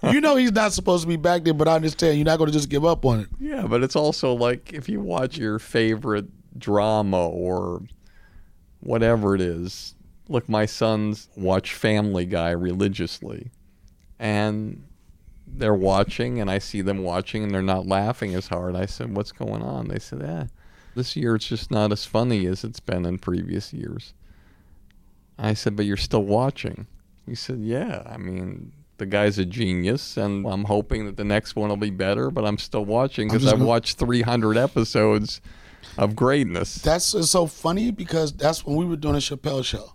you know he's not supposed to be back there, but I understand you're not going to just give up on it. Yeah, but it's also like if you watch your favorite drama or whatever it is. Look, my sons watch Family Guy religiously, and they're watching, and I see them watching, and they're not laughing as hard. I said, "What's going on?" They said, "Eh, this year it's just not as funny as it's been in previous years." I said, "But you're still watching." He said, "Yeah, I mean." The guy's a genius, and I'm hoping that the next one will be better. But I'm still watching because I've gonna- watched 300 episodes of greatness. That's it's so funny because that's when we were doing a Chappelle show,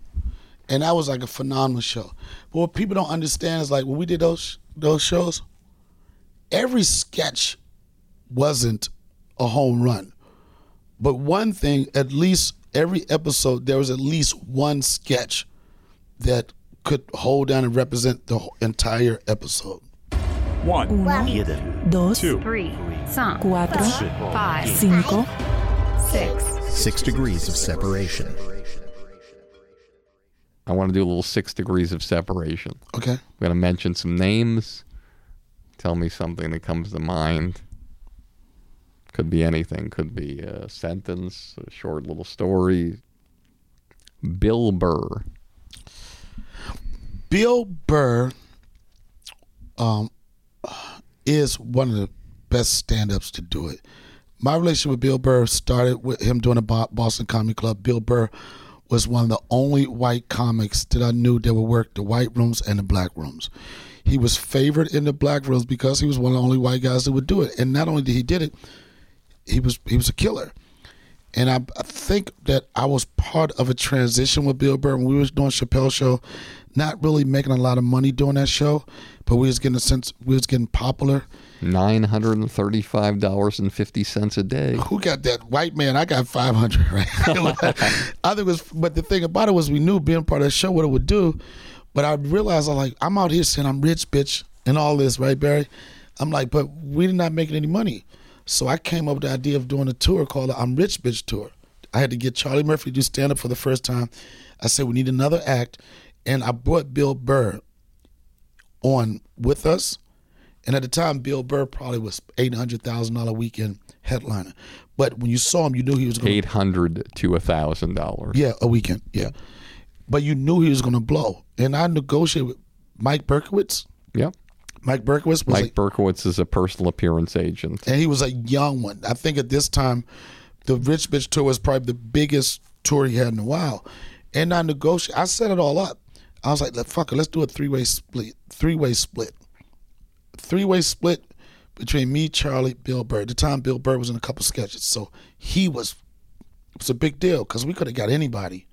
and that was like a phenomenal show. But what people don't understand is like when we did those those shows, every sketch wasn't a home run, but one thing at least every episode there was at least one sketch that could hold down and represent the entire episode. One, Uno, dos, two, three, cuatro, five, cinco, six. Six degrees of separation. I want to do a little six degrees of separation. Okay. I'm going to mention some names. Tell me something that comes to mind. Could be anything. Could be a sentence, a short little story. Bill Burr. Bill Burr um, is one of the best stand-ups to do it. My relationship with Bill Burr started with him doing a Boston Comedy Club. Bill Burr was one of the only white comics that I knew that would work the white rooms and the black rooms. He was favored in the black rooms because he was one of the only white guys that would do it. And not only did he did it, he was he was a killer. And I, I think that I was part of a transition with Bill Burr when we was doing Chappelle show, not really making a lot of money doing that show, but we was getting a sense we was getting popular. Nine hundred and thirty-five dollars and fifty cents a day. Who got that white man? I got five hundred, [LAUGHS] right? I think it was, but the thing about it was we knew being part of the show what it would do, but I realized I'm like I'm out here saying I'm rich, bitch, and all this, right, Barry? I'm like, but we did not making any money, so I came up with the idea of doing a tour called the I'm Rich Bitch tour. I had to get Charlie Murphy to do stand up for the first time. I said we need another act, and I brought Bill Burr on with us. And at the time, Bill Burr probably was eight hundred thousand dollar a weekend headliner. But when you saw him, you knew he was going. Eight hundred to a thousand dollars. Yeah, a weekend. Yeah, but you knew he was going to blow. And I negotiated with Mike Berkowitz. Yep. Mike Berkowitz was Mike like, Berkowitz is a personal appearance agent. and he was a young one. I think at this time, the Rich Bitch tour was probably the biggest tour he had in a while. And I negotiated. I set it all up. I was like, "Let fuck it, let's do a three way split. Three way split. Three way split between me, Charlie, Bill Burr. At the time, Bill Burr was in a couple sketches, so he was. It was a big deal because we could have got anybody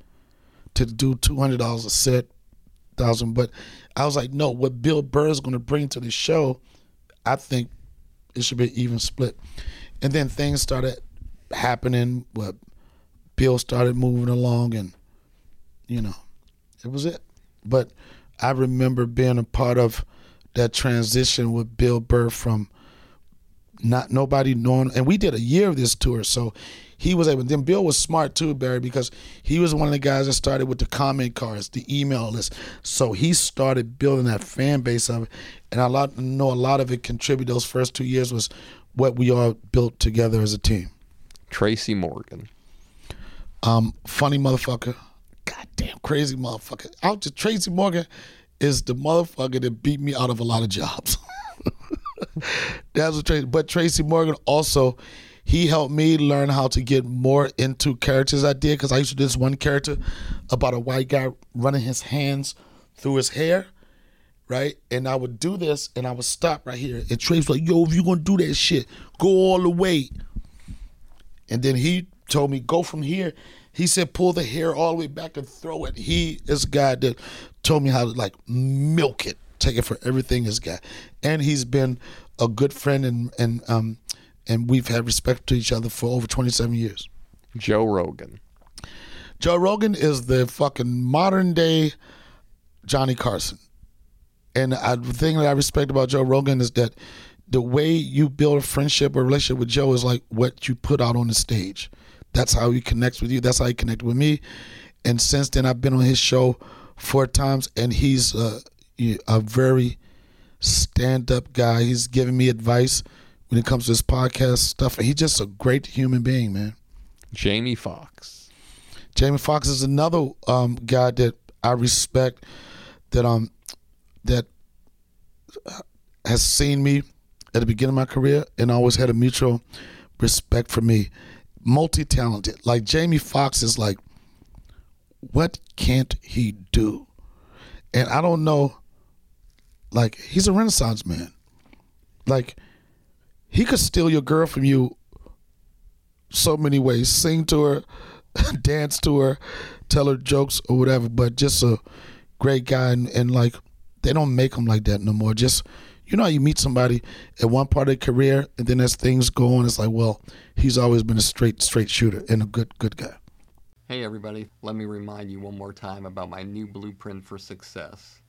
to do two hundred dollars a set, thousand. But I was like, no, what Bill Burr is going to bring to the show, I think it should be even split. And then things started happening. What Bill started moving along, and you know, it was it. But I remember being a part of that transition with Bill Burr from not nobody knowing, and we did a year of this tour, so he was able. Then Bill was smart too, Barry, because he was one of the guys that started with the comment cards, the email list. So he started building that fan base of it, and I lot, know a lot of it contributed. Those first two years was what we all built together as a team. Tracy Morgan. Um, funny motherfucker, goddamn crazy motherfucker. Out to Tracy Morgan is the motherfucker that beat me out of a lot of jobs. [LAUGHS] That's what Tracy. But Tracy Morgan also, he helped me learn how to get more into characters I did because I used to do this one character about a white guy running his hands through his hair, right? And I would do this and I would stop right here. And Tracy was like, "Yo, if you gonna do that shit, go all the way." And then he told me, go from here. He said, pull the hair all the way back and throw it. He is guy that told me how to like milk it, take it for everything. This guy, and he's been a good friend and and um and we've had respect to each other for over twenty seven years. Joe Rogan. Joe Rogan is the fucking modern day Johnny Carson. And I, the thing that I respect about Joe Rogan is that the way you build a friendship or relationship with Joe is like what you put out on the stage. That's how he connects with you. That's how he connected with me. And since then, I've been on his show four times, and he's a, a very stand-up guy. He's giving me advice when it comes to his podcast stuff. He's just a great human being, man. Jamie Foxx. Jamie Foxx is another um, guy that I respect that um that has seen me at the beginning of my career and always had a mutual respect for me. Multi talented. Like Jamie Foxx is like, what can't he do? And I don't know, like, he's a renaissance man. Like, he could steal your girl from you so many ways. Sing to her, [LAUGHS] dance to her, tell her jokes or whatever. But just a great guy, and, and like they don't make them like that no more. Just you know, you meet somebody at one part of their career, and then as things go on, it's like, well, he's always been a straight straight shooter and a good good guy. Hey everybody, let me remind you one more time about my new blueprint for success.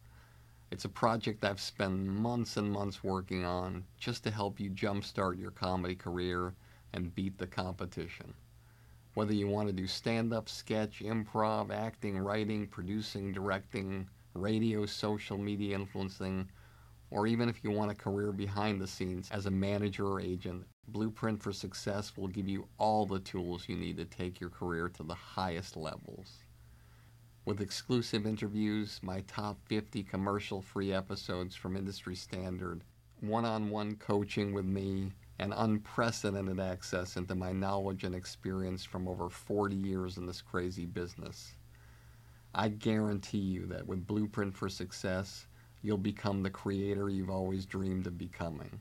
It's a project I've spent months and months working on just to help you jumpstart your comedy career and beat the competition. Whether you want to do stand up, sketch, improv, acting, writing, producing, directing, radio, social media influencing, or even if you want a career behind the scenes as a manager or agent, Blueprint for Success will give you all the tools you need to take your career to the highest levels. With exclusive interviews, my top 50 commercial free episodes from Industry Standard, one on one coaching with me, and unprecedented access into my knowledge and experience from over 40 years in this crazy business. I guarantee you that with Blueprint for Success, you'll become the creator you've always dreamed of becoming.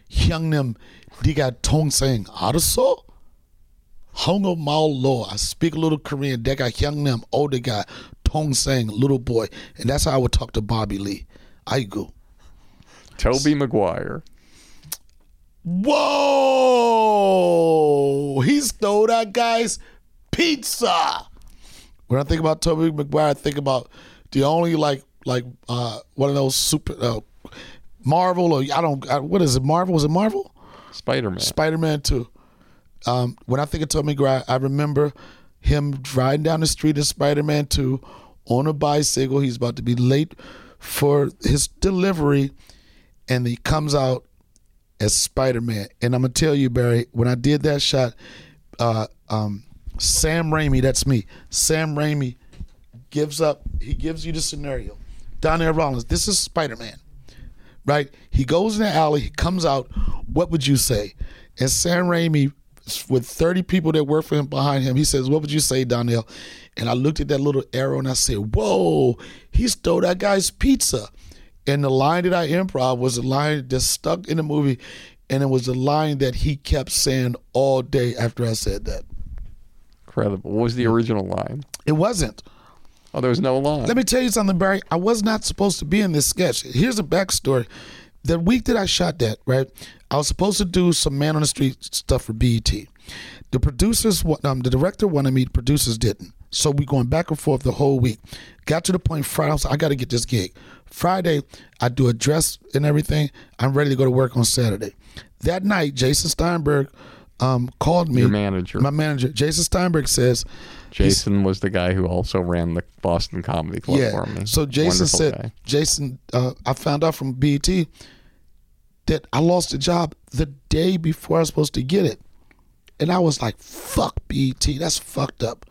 형님, 네가 동생 알았어? 한국 말로 I speak a little Korean. 내가 형님, older Tong Sang little boy, and that's how I would talk to Bobby Lee. I go, Tobey Maguire. Whoa! He stole that guy's pizza. When I think about Tobey Maguire, I think about the only like like uh, one of those super uh, Marvel or I don't I, what is it Marvel? Was it Marvel? Spider Man. Spider Man Two. Um, when I think of Tommy I remember him riding down the street in Spider Man Two on a bicycle. He's about to be late for his delivery, and he comes out as Spider Man. And I'm gonna tell you, Barry, when I did that shot, uh, um, Sam Raimi, that's me. Sam Raimi gives up. He gives you the scenario. Donnell Rollins, this is Spider Man, right? He goes in the alley. He comes out. What would you say? And Sam Raimi, with 30 people that work for him behind him, he says, "What would you say, Donnell?" And I looked at that little arrow and I said, "Whoa, he stole that guy's pizza." And the line that I improv was a line that stuck in the movie, and it was a line that he kept saying all day after I said that. Incredible. What was the original line? It wasn't. Oh, there was no line. Let me tell you something, Barry. I was not supposed to be in this sketch. Here's a backstory. The week that I shot that, right, I was supposed to do some man on the street stuff for BET. The producers, um, the director wanted me, the producers didn't. So we going back and forth the whole week. Got to the point Friday, I like, I got to get this gig. Friday, I do a dress and everything. I'm ready to go to work on Saturday. That night, Jason Steinberg um, called me. Your manager. My manager, Jason Steinberg says, Jason was the guy who also ran the Boston Comedy Club yeah. for me. So Jason Wonderful said, guy. Jason, uh, I found out from BET that I lost a job the day before I was supposed to get it. And I was like, fuck BET. That's fucked up.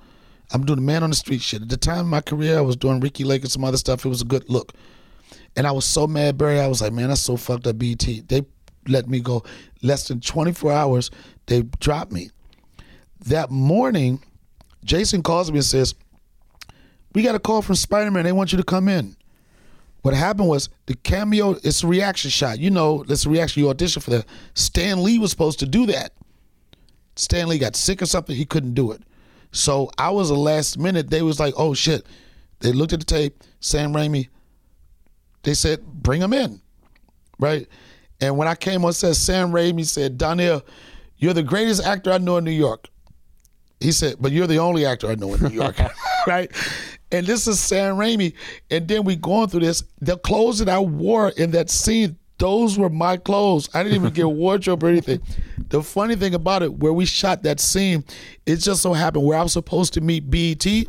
I'm doing man on the street shit. At the time of my career, I was doing Ricki Lake and some other stuff. It was a good look. And I was so mad, Barry. I was like, man, that's so fucked up, BET. They let me go less than 24 hours. They dropped me. That morning, Jason calls me and says, we got a call from Spider-Man. They want you to come in. What happened was the cameo, it's a reaction shot. You know, it's a reaction. You audition for that. Stan Lee was supposed to do that. Stan Lee got sick or something. He couldn't do it. So I was the last minute. They was like, oh shit. They looked at the tape. Sam Raimi. They said, bring him in. Right? And when I came on set, Sam Raimi said, Donnell, you're the greatest actor I know in New York. He said, but you're the only actor I know in New York. [LAUGHS] [LAUGHS] right? And this is Sam Raimi. And then we going through this. The clothes that I wore in that scene, those were my clothes. I didn't even get a [LAUGHS] wardrobe or anything. The funny thing about it, where we shot that scene, it just so happened where I was supposed to meet BET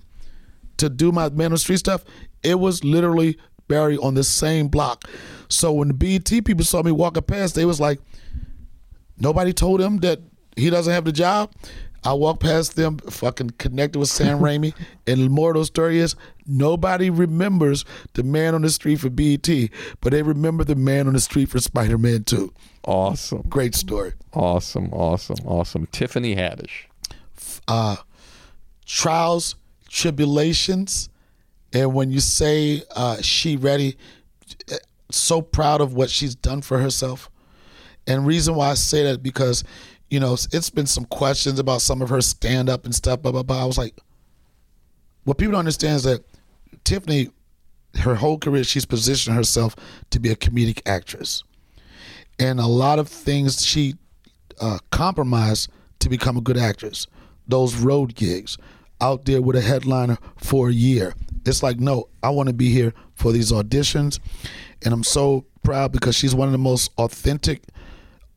to do my Man on the Street stuff, it was literally Barry on the same block. So when the BET people saw me walking past, they was like, nobody told him that he doesn't have the job. I walked past them, fucking connected with Sam [LAUGHS] Raimi, and the moral of the story is nobody remembers the man on the street for BET, but they remember the man on the street for Spider Man 2. Awesome. Great story. Awesome. Awesome. Awesome. Tiffany Haddish. uh, trials, tribulations, and when you say uh, she ready, eh, so proud of what she's done for herself. And reason why I say that because, you know, it's been some questions about some of her stand up and stuff. Blah blah blah. I was like, what people don't understand is that Tiffany her whole career she's positioned herself to be a comedic actress, and a lot of things she uh, compromised to become a good actress. Those road gigs, out there with a headliner for a year. It's like, no, I want to be here for these auditions, and I'm so proud because she's one of the most authentic,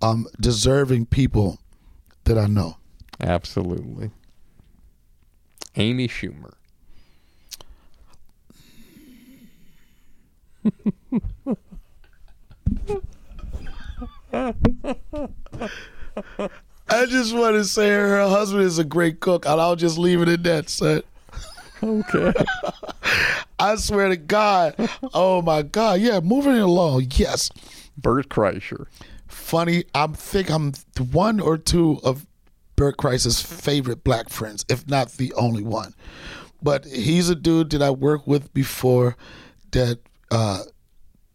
um, deserving people that I know. Absolutely. Amy Schumer. I just want to say her husband is a great cook, and I'll just leave it at that, son. Okay. [LAUGHS] I swear to God. Oh my God. Yeah, moving along. Yes. Bert Kreischer. Funny. I think I'm one or two of Bert Kreischer's favorite black friends, if not the only one. But he's a dude that I worked with before that uh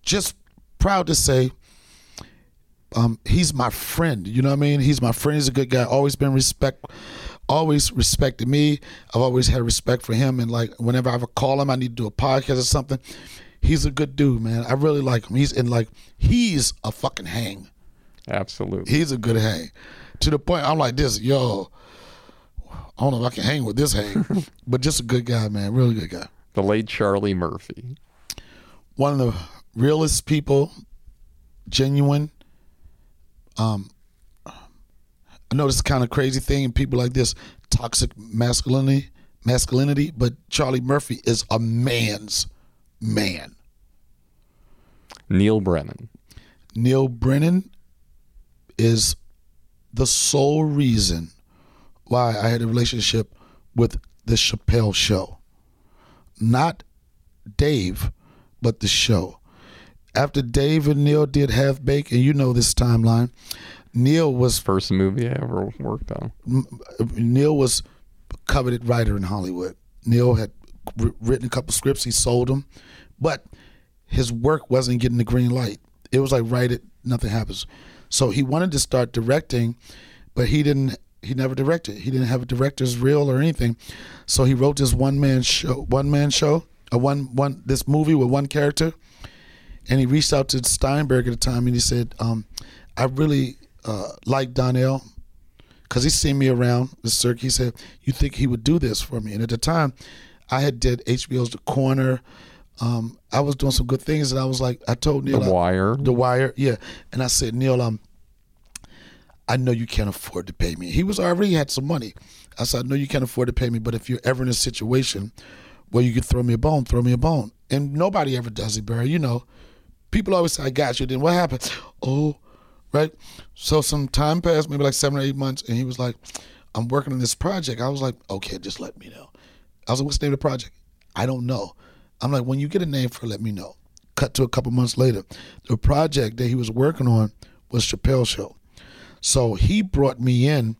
just proud to say um, he's my friend. You know what I mean? He's my friend. He's a good guy. Always been respect, always respected me. I've always had respect for him. And like whenever I ever call him, I need to do a podcast or something. He's a good dude, man. I really like him. He's and like he's a fucking hang. Absolutely. He's a good hang. To the point I'm like this, yo. I don't know if I can hang with this hang, [LAUGHS] but just a good guy, man. Really good guy. The late Charlie Murphy. One of the realest people, genuine. Um, I know this is kind of crazy thing, and people like this toxic masculinity, masculinity, but Charlie Murphy is a man's man. Neal Brennan. Neal Brennan is the sole reason why I had a relationship with the Chappelle show. Not Dave, but the show. After Dave and Neal did Half Baked, and you know this timeline, Neal was First movie I ever worked on. Neal was a coveted writer in Hollywood. Neal had written a couple scripts, he sold them, but his work wasn't getting the green light. It was like write it, nothing happens. So he wanted to start directing, but he didn't. He never directed. He didn't have a director's reel or anything. So he wrote this one man show, one man show, a one one this movie with one character, and he reached out to Steinberg at the time and he said, um, "I really uh, like Donnell because he's seen me around the circuit. He said, "You think he would do this for me?" And at the time, I had did HBO's The Corner. Um, I was doing some good things, and I was like, I told Neal, The I- Wire. The Wire, yeah. And I said, Neal, um, I know you can't afford to pay me. He was already had some money. I said, I know you can't afford to pay me, but if you're ever in a situation where you could throw me a bone, throw me a bone. And nobody ever does it, Barry. You know, people always say, I got you. Then what happened? Oh, right. So some time passed, maybe like seven or eight months, and he was like, I'm working on this project. I was like, okay, just let me know. I was like, what's the name of the project? I don't know. I'm like, when you get a name for it, let me know. Cut to a couple months later. The project that he was working on was Chappelle Show. So he brought me in,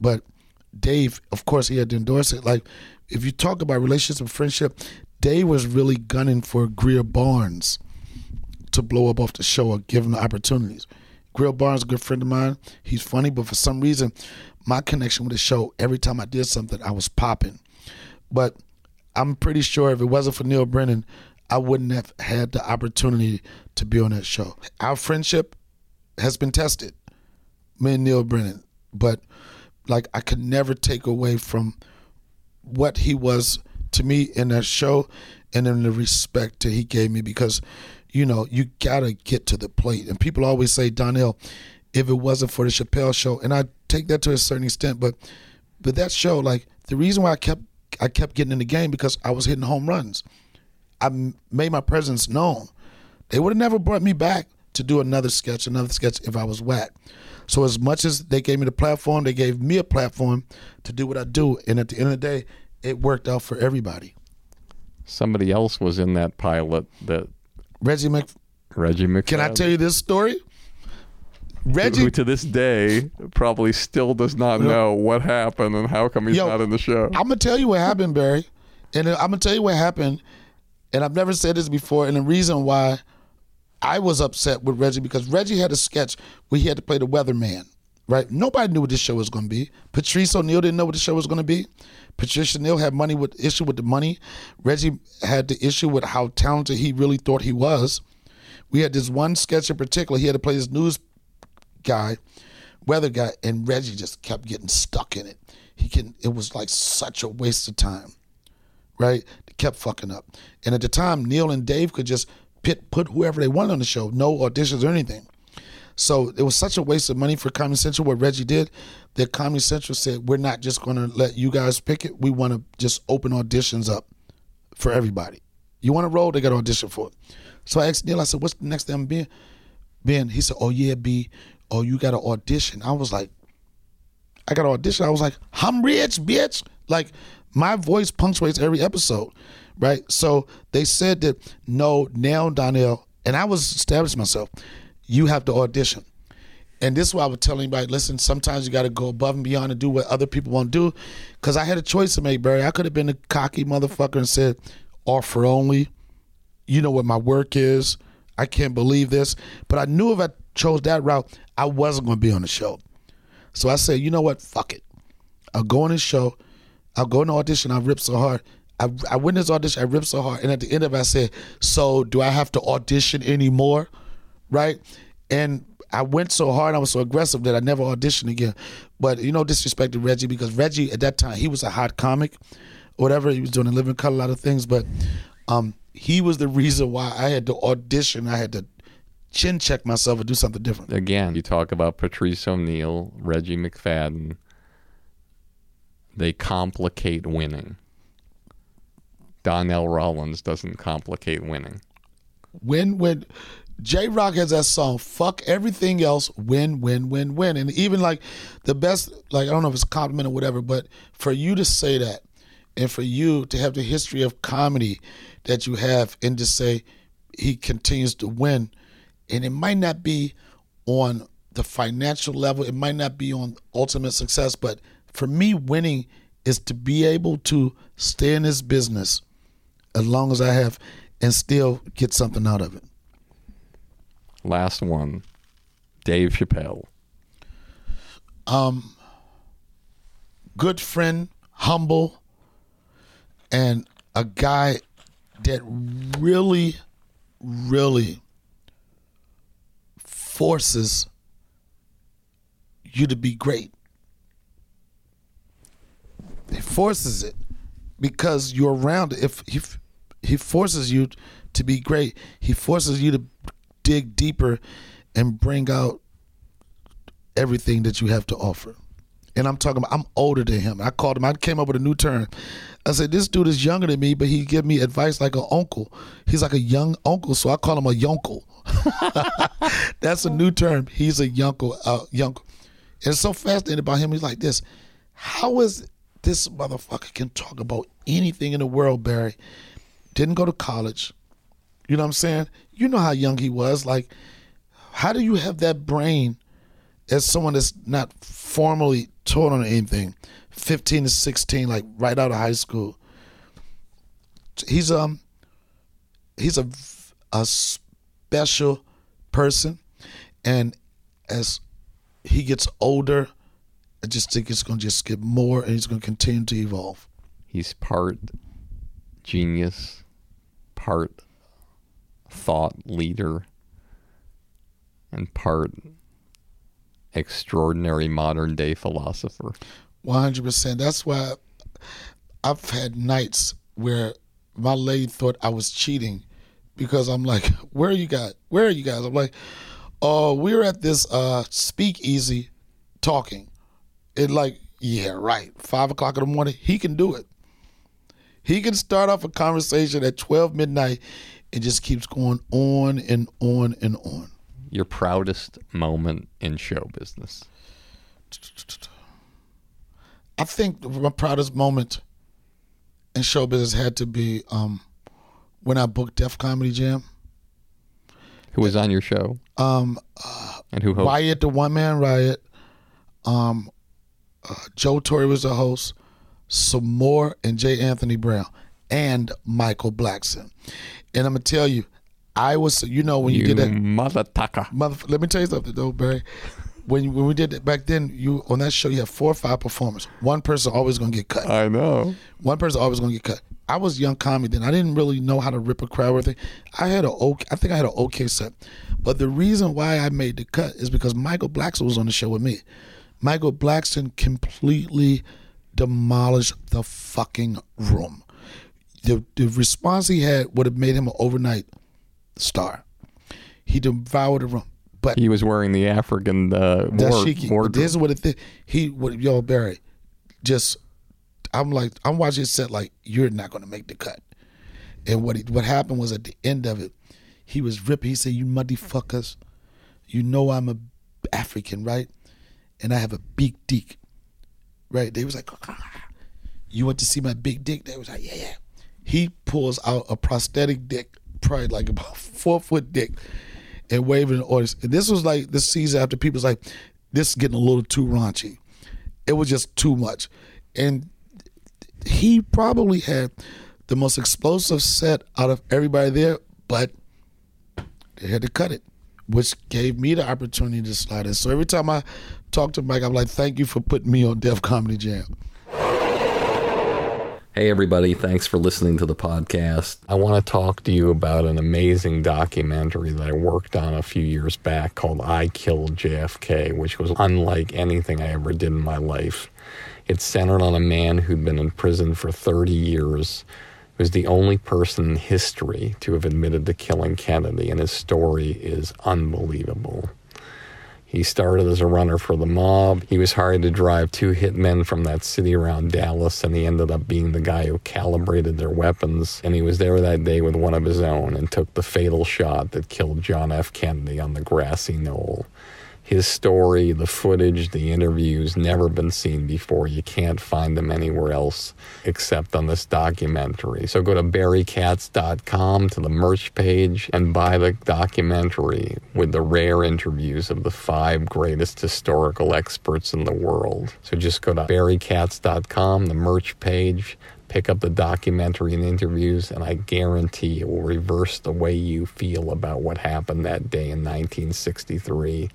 but Dave, of course, he had to endorse it. Like, if you talk about relationships and friendship, Dave was really gunning for Greer Barnes to blow up off the show or give him the opportunities. Greer Barnes a good friend of mine. He's funny, but for some reason, my connection with the show, every time I did something, I was popping. But I'm pretty sure if it wasn't for Neal Brennan, I wouldn't have had the opportunity to be on that show. Our friendship has been tested, me and Neal Brennan. But like I could never take away from what he was to me in that show and in the respect that he gave me because, you know, you gotta get to the plate. And people always say, Donnell, if it wasn't for the Chappelle show, and I take that to a certain extent, but but that show, like the reason why I kept I kept getting in the game because I was hitting home runs. I m- made my presence known. They would have never brought me back to do another sketch, another sketch if I was whack. So as much as they gave me the platform, they gave me a platform to do what I do, and at the end of the day, it worked out for everybody. Somebody else was in that pilot that Reggie Mc, Reggie McFadden. can I tell you this story? Who Reggie, to this day probably still does not know what happened and how come he's Yo, not in the show. I'm gonna tell you what happened, Barry, and I'm gonna tell you what happened. And I've never said this before, and the reason why I was upset with Reggie because Reggie had a sketch where he had to play the weatherman. Right? Nobody knew what this show was going to be. Patrice O'Neal didn't know what the show was going to be. Patrice O'Neal had money with issue with the money. Reggie had the issue with how talented he really thought he was. We had this one sketch in particular. He had to play this news guy, weather guy, and Reggie just kept getting stuck in it. He can. It was like such a waste of time, right? They kept fucking up. And at the time, Neal and Dave could just pit, put whoever they wanted on the show, no auditions or anything. So it was such a waste of money for Comedy Central. What Reggie did, that Comedy Central said, "We're not just going to let you guys pick it. We want to just open auditions up for everybody. You want to roll? They got to audition for it." So I asked Neal. I said, "What's the next thing being?" Ben, he said, "Oh yeah, B. Oh, you got to audition." I was like, "I got to audition." I was like, "I'm rich, bitch." Like my voice punctuates every episode, right? So they said that no, now Donnell, and I was establishing myself. You have to audition. And this is why I would tell anybody, listen, sometimes you got to go above and beyond and do what other people won't do. Because I had a choice to make, Barry. I could have been a cocky motherfucker and said, offer only. You know what my work is. I can't believe this. But I knew if I chose that route, I wasn't going to be on the show. So I said, you know what? Fuck it. I'll go on the show. I'll go in the audition. I rip so hard. I, I win this audition. I rip so hard. And at the end of it, I said, so do I have to audition anymore? Right? And I went so hard, I was so aggressive that I never auditioned again. But you know, disrespected Reggie because Reggie at that time he was a hot comic, whatever he was doing in Living Color, a lot of things. But um, he was the reason why I had to audition. I had to chin check myself and do something different. Again, you talk about Patrice O'Neal, Reggie McFadden. They complicate winning. Donnell Rawlings doesn't complicate winning. When when Jay Rock has that song, fuck everything else, win, win, win, win. And even like the best, like I don't know if it's a compliment or whatever, but for you to say that and for you to have the history of comedy that you have and to say he continues to win, and it might not be on the financial level, it might not be on ultimate success, but for me, winning is to be able to stay in this business as long as I have and still get something out of it. Last one, Dave Chappelle. Um, good friend, humble, and a guy that really, really forces you to be great. He forces it because you're around it. If he he forces you to be great, he forces you to dig deeper and bring out everything that you have to offer. And I'm talking about I'm older than him. I called him. I came up with a new term. I said this dude is younger than me, but he give me advice like an uncle. He's like a young uncle, so I call him a yuncle. [LAUGHS] That's a new term. He's a yuncle. Uh, yuncle. And it's so fascinating about him. He's like this. How is this motherfucker can talk about anything in the world, Barry? Didn't go to college. You know what I'm saying? You know how young he was. Like, how do you have that brain as someone that's not formally taught on anything, 15 to 16, like right out of high school? He's um he's a a special person, and as he gets older, I just think it's going to just get more, and he's going to continue to evolve. He's part genius, part thought leader, and part extraordinary modern day philosopher. One hundred percent. That's why I've had nights where my lady thought I was cheating because I'm like, [LAUGHS] "Where are you guys? Where are you guys?" I'm like, "Oh, we're at this uh speakeasy talking." It like, yeah, right. Five o'clock in the morning, he can do it. He can start off a conversation at twelve midnight and just keeps going on and on and on. Your proudest moment in show business. I think my proudest moment in show business had to be um, when I booked Def Comedy Jam. Who was on your show? Um, and who hosted? Riot, the one man riot. Um, uh, Joe Torry was the host. Sommore and J. Anthony Brown and Michael Blackson. And I'm gonna tell you, I was you know when you, you did that mother tucker. mother. Let me tell you something though, Barry. when when we did it back then, you on that show you have four or five performers. One person always gonna get cut. I know. One person always gonna get cut. I was young comedy then. I didn't really know how to rip a crowd or it. I had a okay, I think I had an okay set, but the reason why I made the cut is because Michael Blackson was on the show with me. Michael Blackson completely demolished the fucking room. The the response he had would have made him an overnight star. He devoured the room, but He was wearing the African uh, war, dashiki. Wardrobe. this is what it did. He would yo Barry, just I'm like I'm watching it set like you're not gonna make the cut. And what he, what happened was at the end of it, he was ripping. He said, "You muddy fuckers, you know I'm a African, right? And I have a big dick, right?" They was like, "Ah, "You want to see my big dick?" They was like, "Yeah, yeah." He pulls out a prosthetic dick, probably like about [LAUGHS] four foot dick, and waving the orders. And this was like this season after people's like, "This is getting a little too raunchy." It was just too much, and he probably had the most explosive set out of everybody there, but they had to cut it, which gave me the opportunity to slide in. So every time I talk to Mike, I'm like, thank you for putting me on Def Comedy Jam. Hey, everybody, thanks for listening to the podcast. I want to talk to you about an amazing documentary that I worked on a few years back called I Killed JFK, which was unlike anything I ever did in my life. It's centered on a man who'd been in prison for 30 years. He was the only person in history to have admitted to killing Kennedy, and his story is unbelievable. He started as a runner for the mob. He was hired to drive two hitmen from that city around Dallas, and he ended up being the guy who calibrated their weapons. And he was there that day with one of his own and took the fatal shot that killed John F. Kennedy on the grassy knoll. His story, the footage, the interviews, never been seen before. You can't find them anywhere else except on this documentary. So go to barrykatz.com to the merch page and buy the documentary with the rare interviews of the five greatest historical experts in the world. So just go to barrykatz.com, the merch page, pick up the documentary and interviews, and I guarantee it will reverse the way you feel about what happened that day in 1963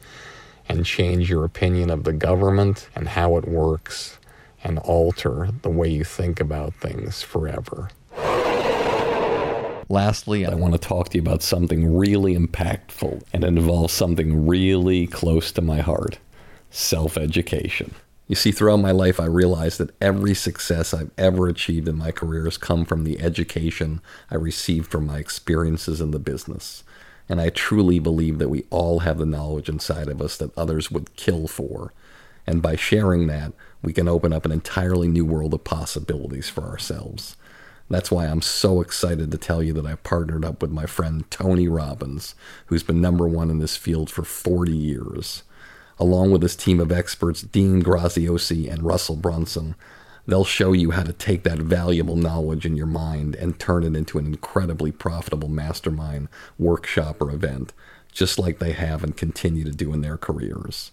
and change your opinion of the government and how it works and alter the way you think about things forever. Lastly, I want to talk to you about something really impactful and involves something really close to my heart self education. You see, throughout my life, I realized that every success I've ever achieved in my career has come from the education I received from my experiences in the business. And I truly believe that we all have the knowledge inside of us that others would kill for. And by sharing that, we can open up an entirely new world of possibilities for ourselves. That's why I'm so excited to tell you that I partnered up with my friend Tony Robbins, who's been number one in this field for 40 years. Along with his team of experts, Dean Graziosi and Russell Brunson, they'll show you how to take that valuable knowledge in your mind and turn it into an incredibly profitable mastermind, workshop, or event, just like they have and continue to do in their careers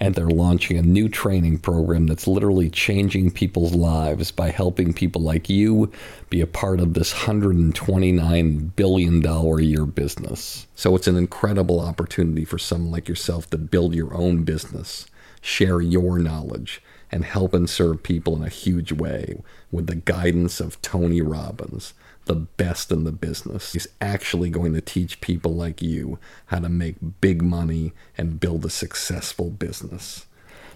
and they're launching a new training program that's literally changing people's lives by helping people like you be a part of this $129 billion a year business. So it's an incredible opportunity for someone like yourself to build your own business, share your knowledge, and help and serve people in a huge way with the guidance of Tony Robbins the best in the business. He's actually going to teach people like you how to make big money and build a successful business.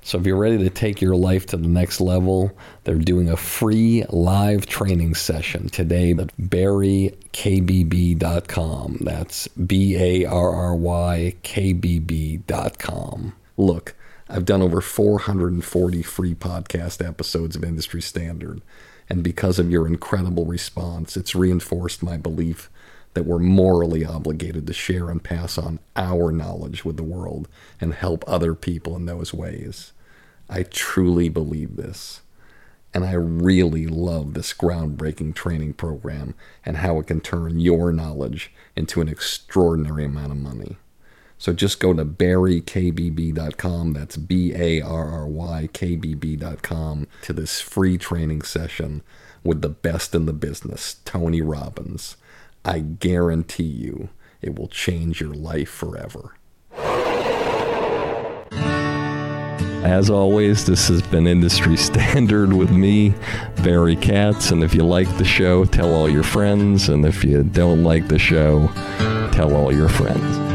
So if you're ready to take your life to the next level, they're doing a free live training session today at barrykbb.com. That's B A R R Y K B B.com. Look, I've done over 440 free podcast episodes of Industry Standard. And because of your incredible response, it's reinforced my belief that we're morally obligated to share and pass on our knowledge with the world and help other people in those ways. I truly believe this. And I really love this groundbreaking training program and how it can turn your knowledge into an extraordinary amount of money. So just go to barrykbb.com, that's B A R R Y K B B.com, to this free training session with the best in the business, Tony Robbins. I guarantee you it will change your life forever. As always, this has been Industry [LAUGHS] Standard with me, Barry Katz. And if you like the show, tell all your friends. And if you don't like the show, tell all your friends.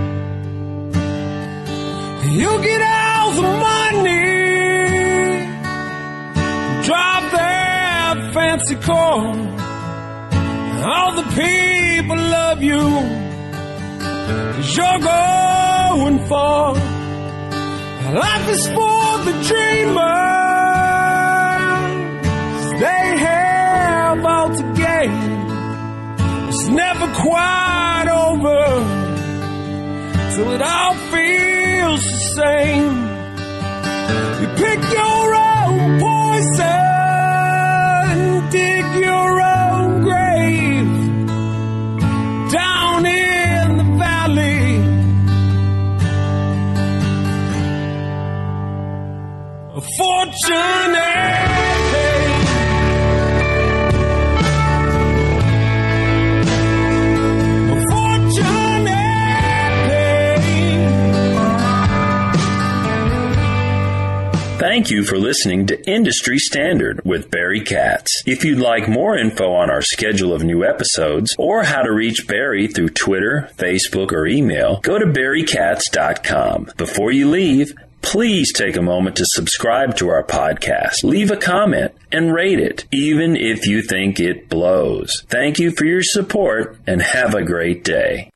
You get all the money, drive that fancy car. All the people love you, you're going far. Life is for the dreamers, they have all to gain. It's never quite over till it all feels the same. You pick your own poison, dig your own grave down in the valley. A fortune. Thank you for listening to Industry Standard with Barry Katz. If you'd like more info on our schedule of new episodes or how to reach Barry through Twitter, Facebook, or email, go to barrykatz.com. Before you leave, please take a moment to subscribe to our podcast, leave a comment, and rate it, even if you think it blows. Thank you for your support and have a great day.